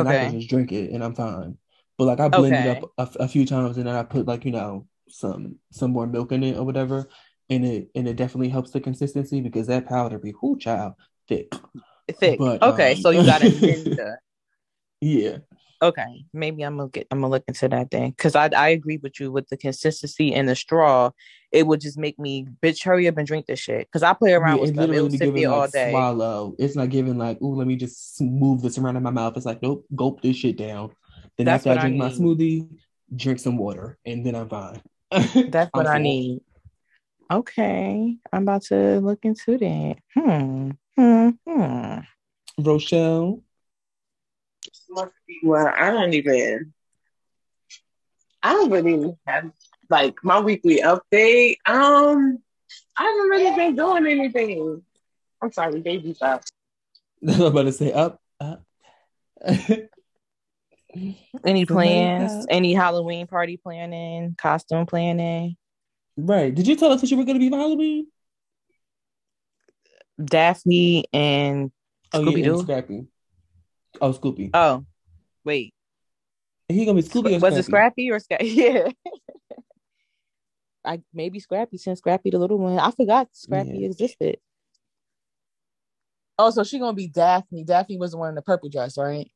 and I can just drink it and I'm fine. But like I blend it up a, a few times and then I put like, you know, some some more milk in it or whatever. And it and it definitely helps the consistency because that powder be whoo child thick. Thick. But, okay, um, so you got ninja. Yeah. Okay, maybe I'm gonna get I'm gonna look into that thing because I I agree with you with the consistency and the straw. It would just make me bitch hurry up and drink this shit because I play around Yeah, with it stuff. It be sit giving there all like day. swallow. It's not giving like, ooh, let me just move this around in my mouth. It's like, nope, gulp this shit down. Then That's after I what I drink my smoothie, drink some water, and then I'm fine. That's what I need. Okay, I'm about to look into that. Hmm. Hmm. Hmm. Rochelle. Must be well, I don't even. I don't really have like my weekly update. Um, I haven't really been doing anything. I'm sorry, baby's up. I'm about to say up, up. Any plans? got- Any Halloween party planning? Costume planning? right. Did you tell us what you were going to be for Halloween? Daphne and Oh, yeah, Scooby and Doo. Scrappy. Oh, Scoopy. Oh, wait. he going to be Scoopy. or was it Scrappy? Or Scrappy? Yeah. I maybe Scrappy since Scrappy the little one. I forgot Scrappy Yeah. existed. Oh, so she gonna be Daphne. Daphne was the one in the purple dress, right?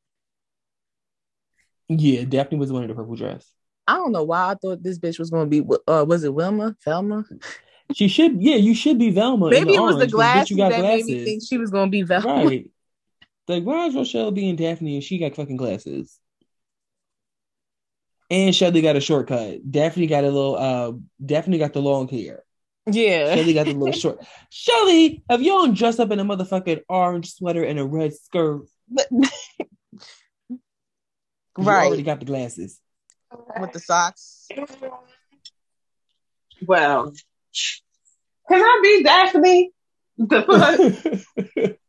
Yeah, Daphne was the one in the purple dress. I don't know why I thought this bitch was gonna be. Uh, was it Wilma? Velma? She should, yeah, you should be Velma. Maybe it was the orange, bitch, glasses you got that made me think she was gonna be Velma. Right. Like, why is Rochelle being Daphne and she got fucking glasses? And Shelly got a shortcut. Daphne got a little. Uh, Daphne got the long hair. Yeah. Shelly got the little short. Shelly, have you all dressed up in a motherfucking orange sweater and a red skirt? You right. already got the glasses. With the socks. Well, can I be Daphne? The fuck?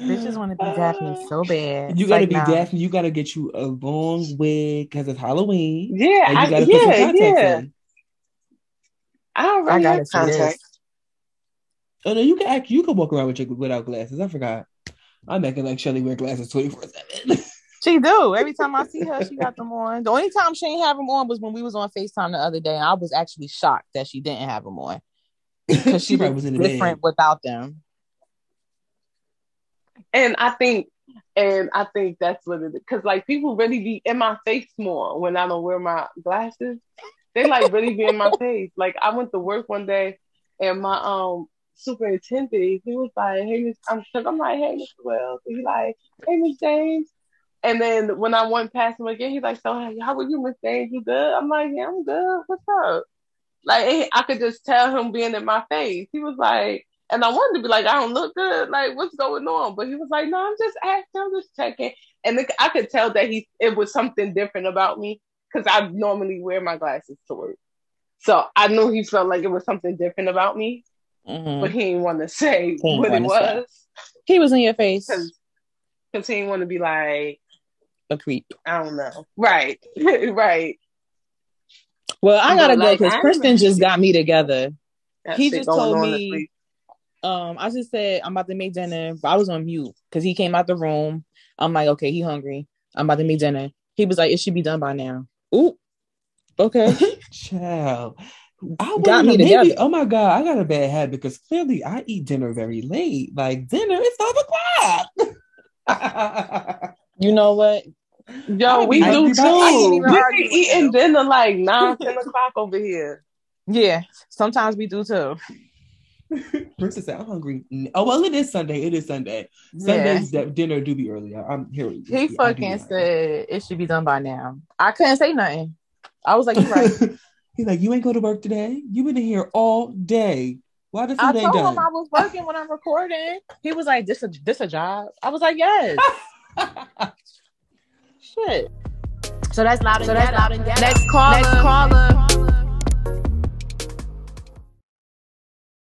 Bitches want to be Daphne so bad. You gotta like, be nah. Daphne. You gotta get you a long wig because it's Halloween. yeah, And I, you gotta put some contacts yeah. in. I don't I gotta have contacts. Oh no, you can act. You can walk around with your, without glasses. I forgot. I'm acting like Shelly wear glasses twenty four seven. She do. Every time I see her, she got them on. The only time she ain't have them on was when we was on FaceTime the other day. And I was actually shocked that she didn't have them on. Because she, probably was was in the different bed. without them. And I think, and I think that's what it is. Because like people really be in my face more when I don't wear my glasses. They like really be in my face. Like I went to work one day, and my um superintendent, he was like, "Hey, Miss," I'm, cause I'm like, "Hey, Mr. Wells," he like, "Hey, Miss James." And then when I went past him again, he's like, "So hey, how are you, Miss James? You good?" I'm like, "Yeah, I'm good. What's up?" Like I could just tell him being in my face. He was like, and I wanted to be like, I don't look good. Like, what's going on? But he was like, no, I'm just asking, I'm just checking. And it, I could tell that he it was something different about me because I normally wear my glasses to work. So I knew he felt like it was something different about me, Mhm. but he didn't want to say what it wanna say. was He was in your face. because he didn't want to be like, A creep. I don't know, right, right. Well, I gotta go because Kristen just got me together. He just told me-. Um, I just said I'm about to make dinner, but I was on mute because he came out the room. I'm like, okay, he hungry. I'm about to make dinner. He was like, it should be done by now. Ooh, okay. Child. I Got got me me maybe, together. Oh my god, I got a bad habit because clearly I eat dinner very late. Like dinner is five o'clock. you know what? Yo, I we be do too. by eight. even We be eating dinner like nine, ten o'clock over here. Yeah, sometimes we do too. Princess said, I'm hungry. Oh well, it is Sunday. It is Sunday. Yeah. Sundays that dinner do be early. I- I'm here. He fucking said it should be done by now. I couldn't say nothing. I was like, you right. He's like, you ain't go to work today. You been in here all day. Why does the I food told done? him I was working when I'm recording. He was like, "This a this a job." I was like, "Yes." Shit. So that's loud. And So that's ghetto. loud and ghetto. Next caller. Next caller.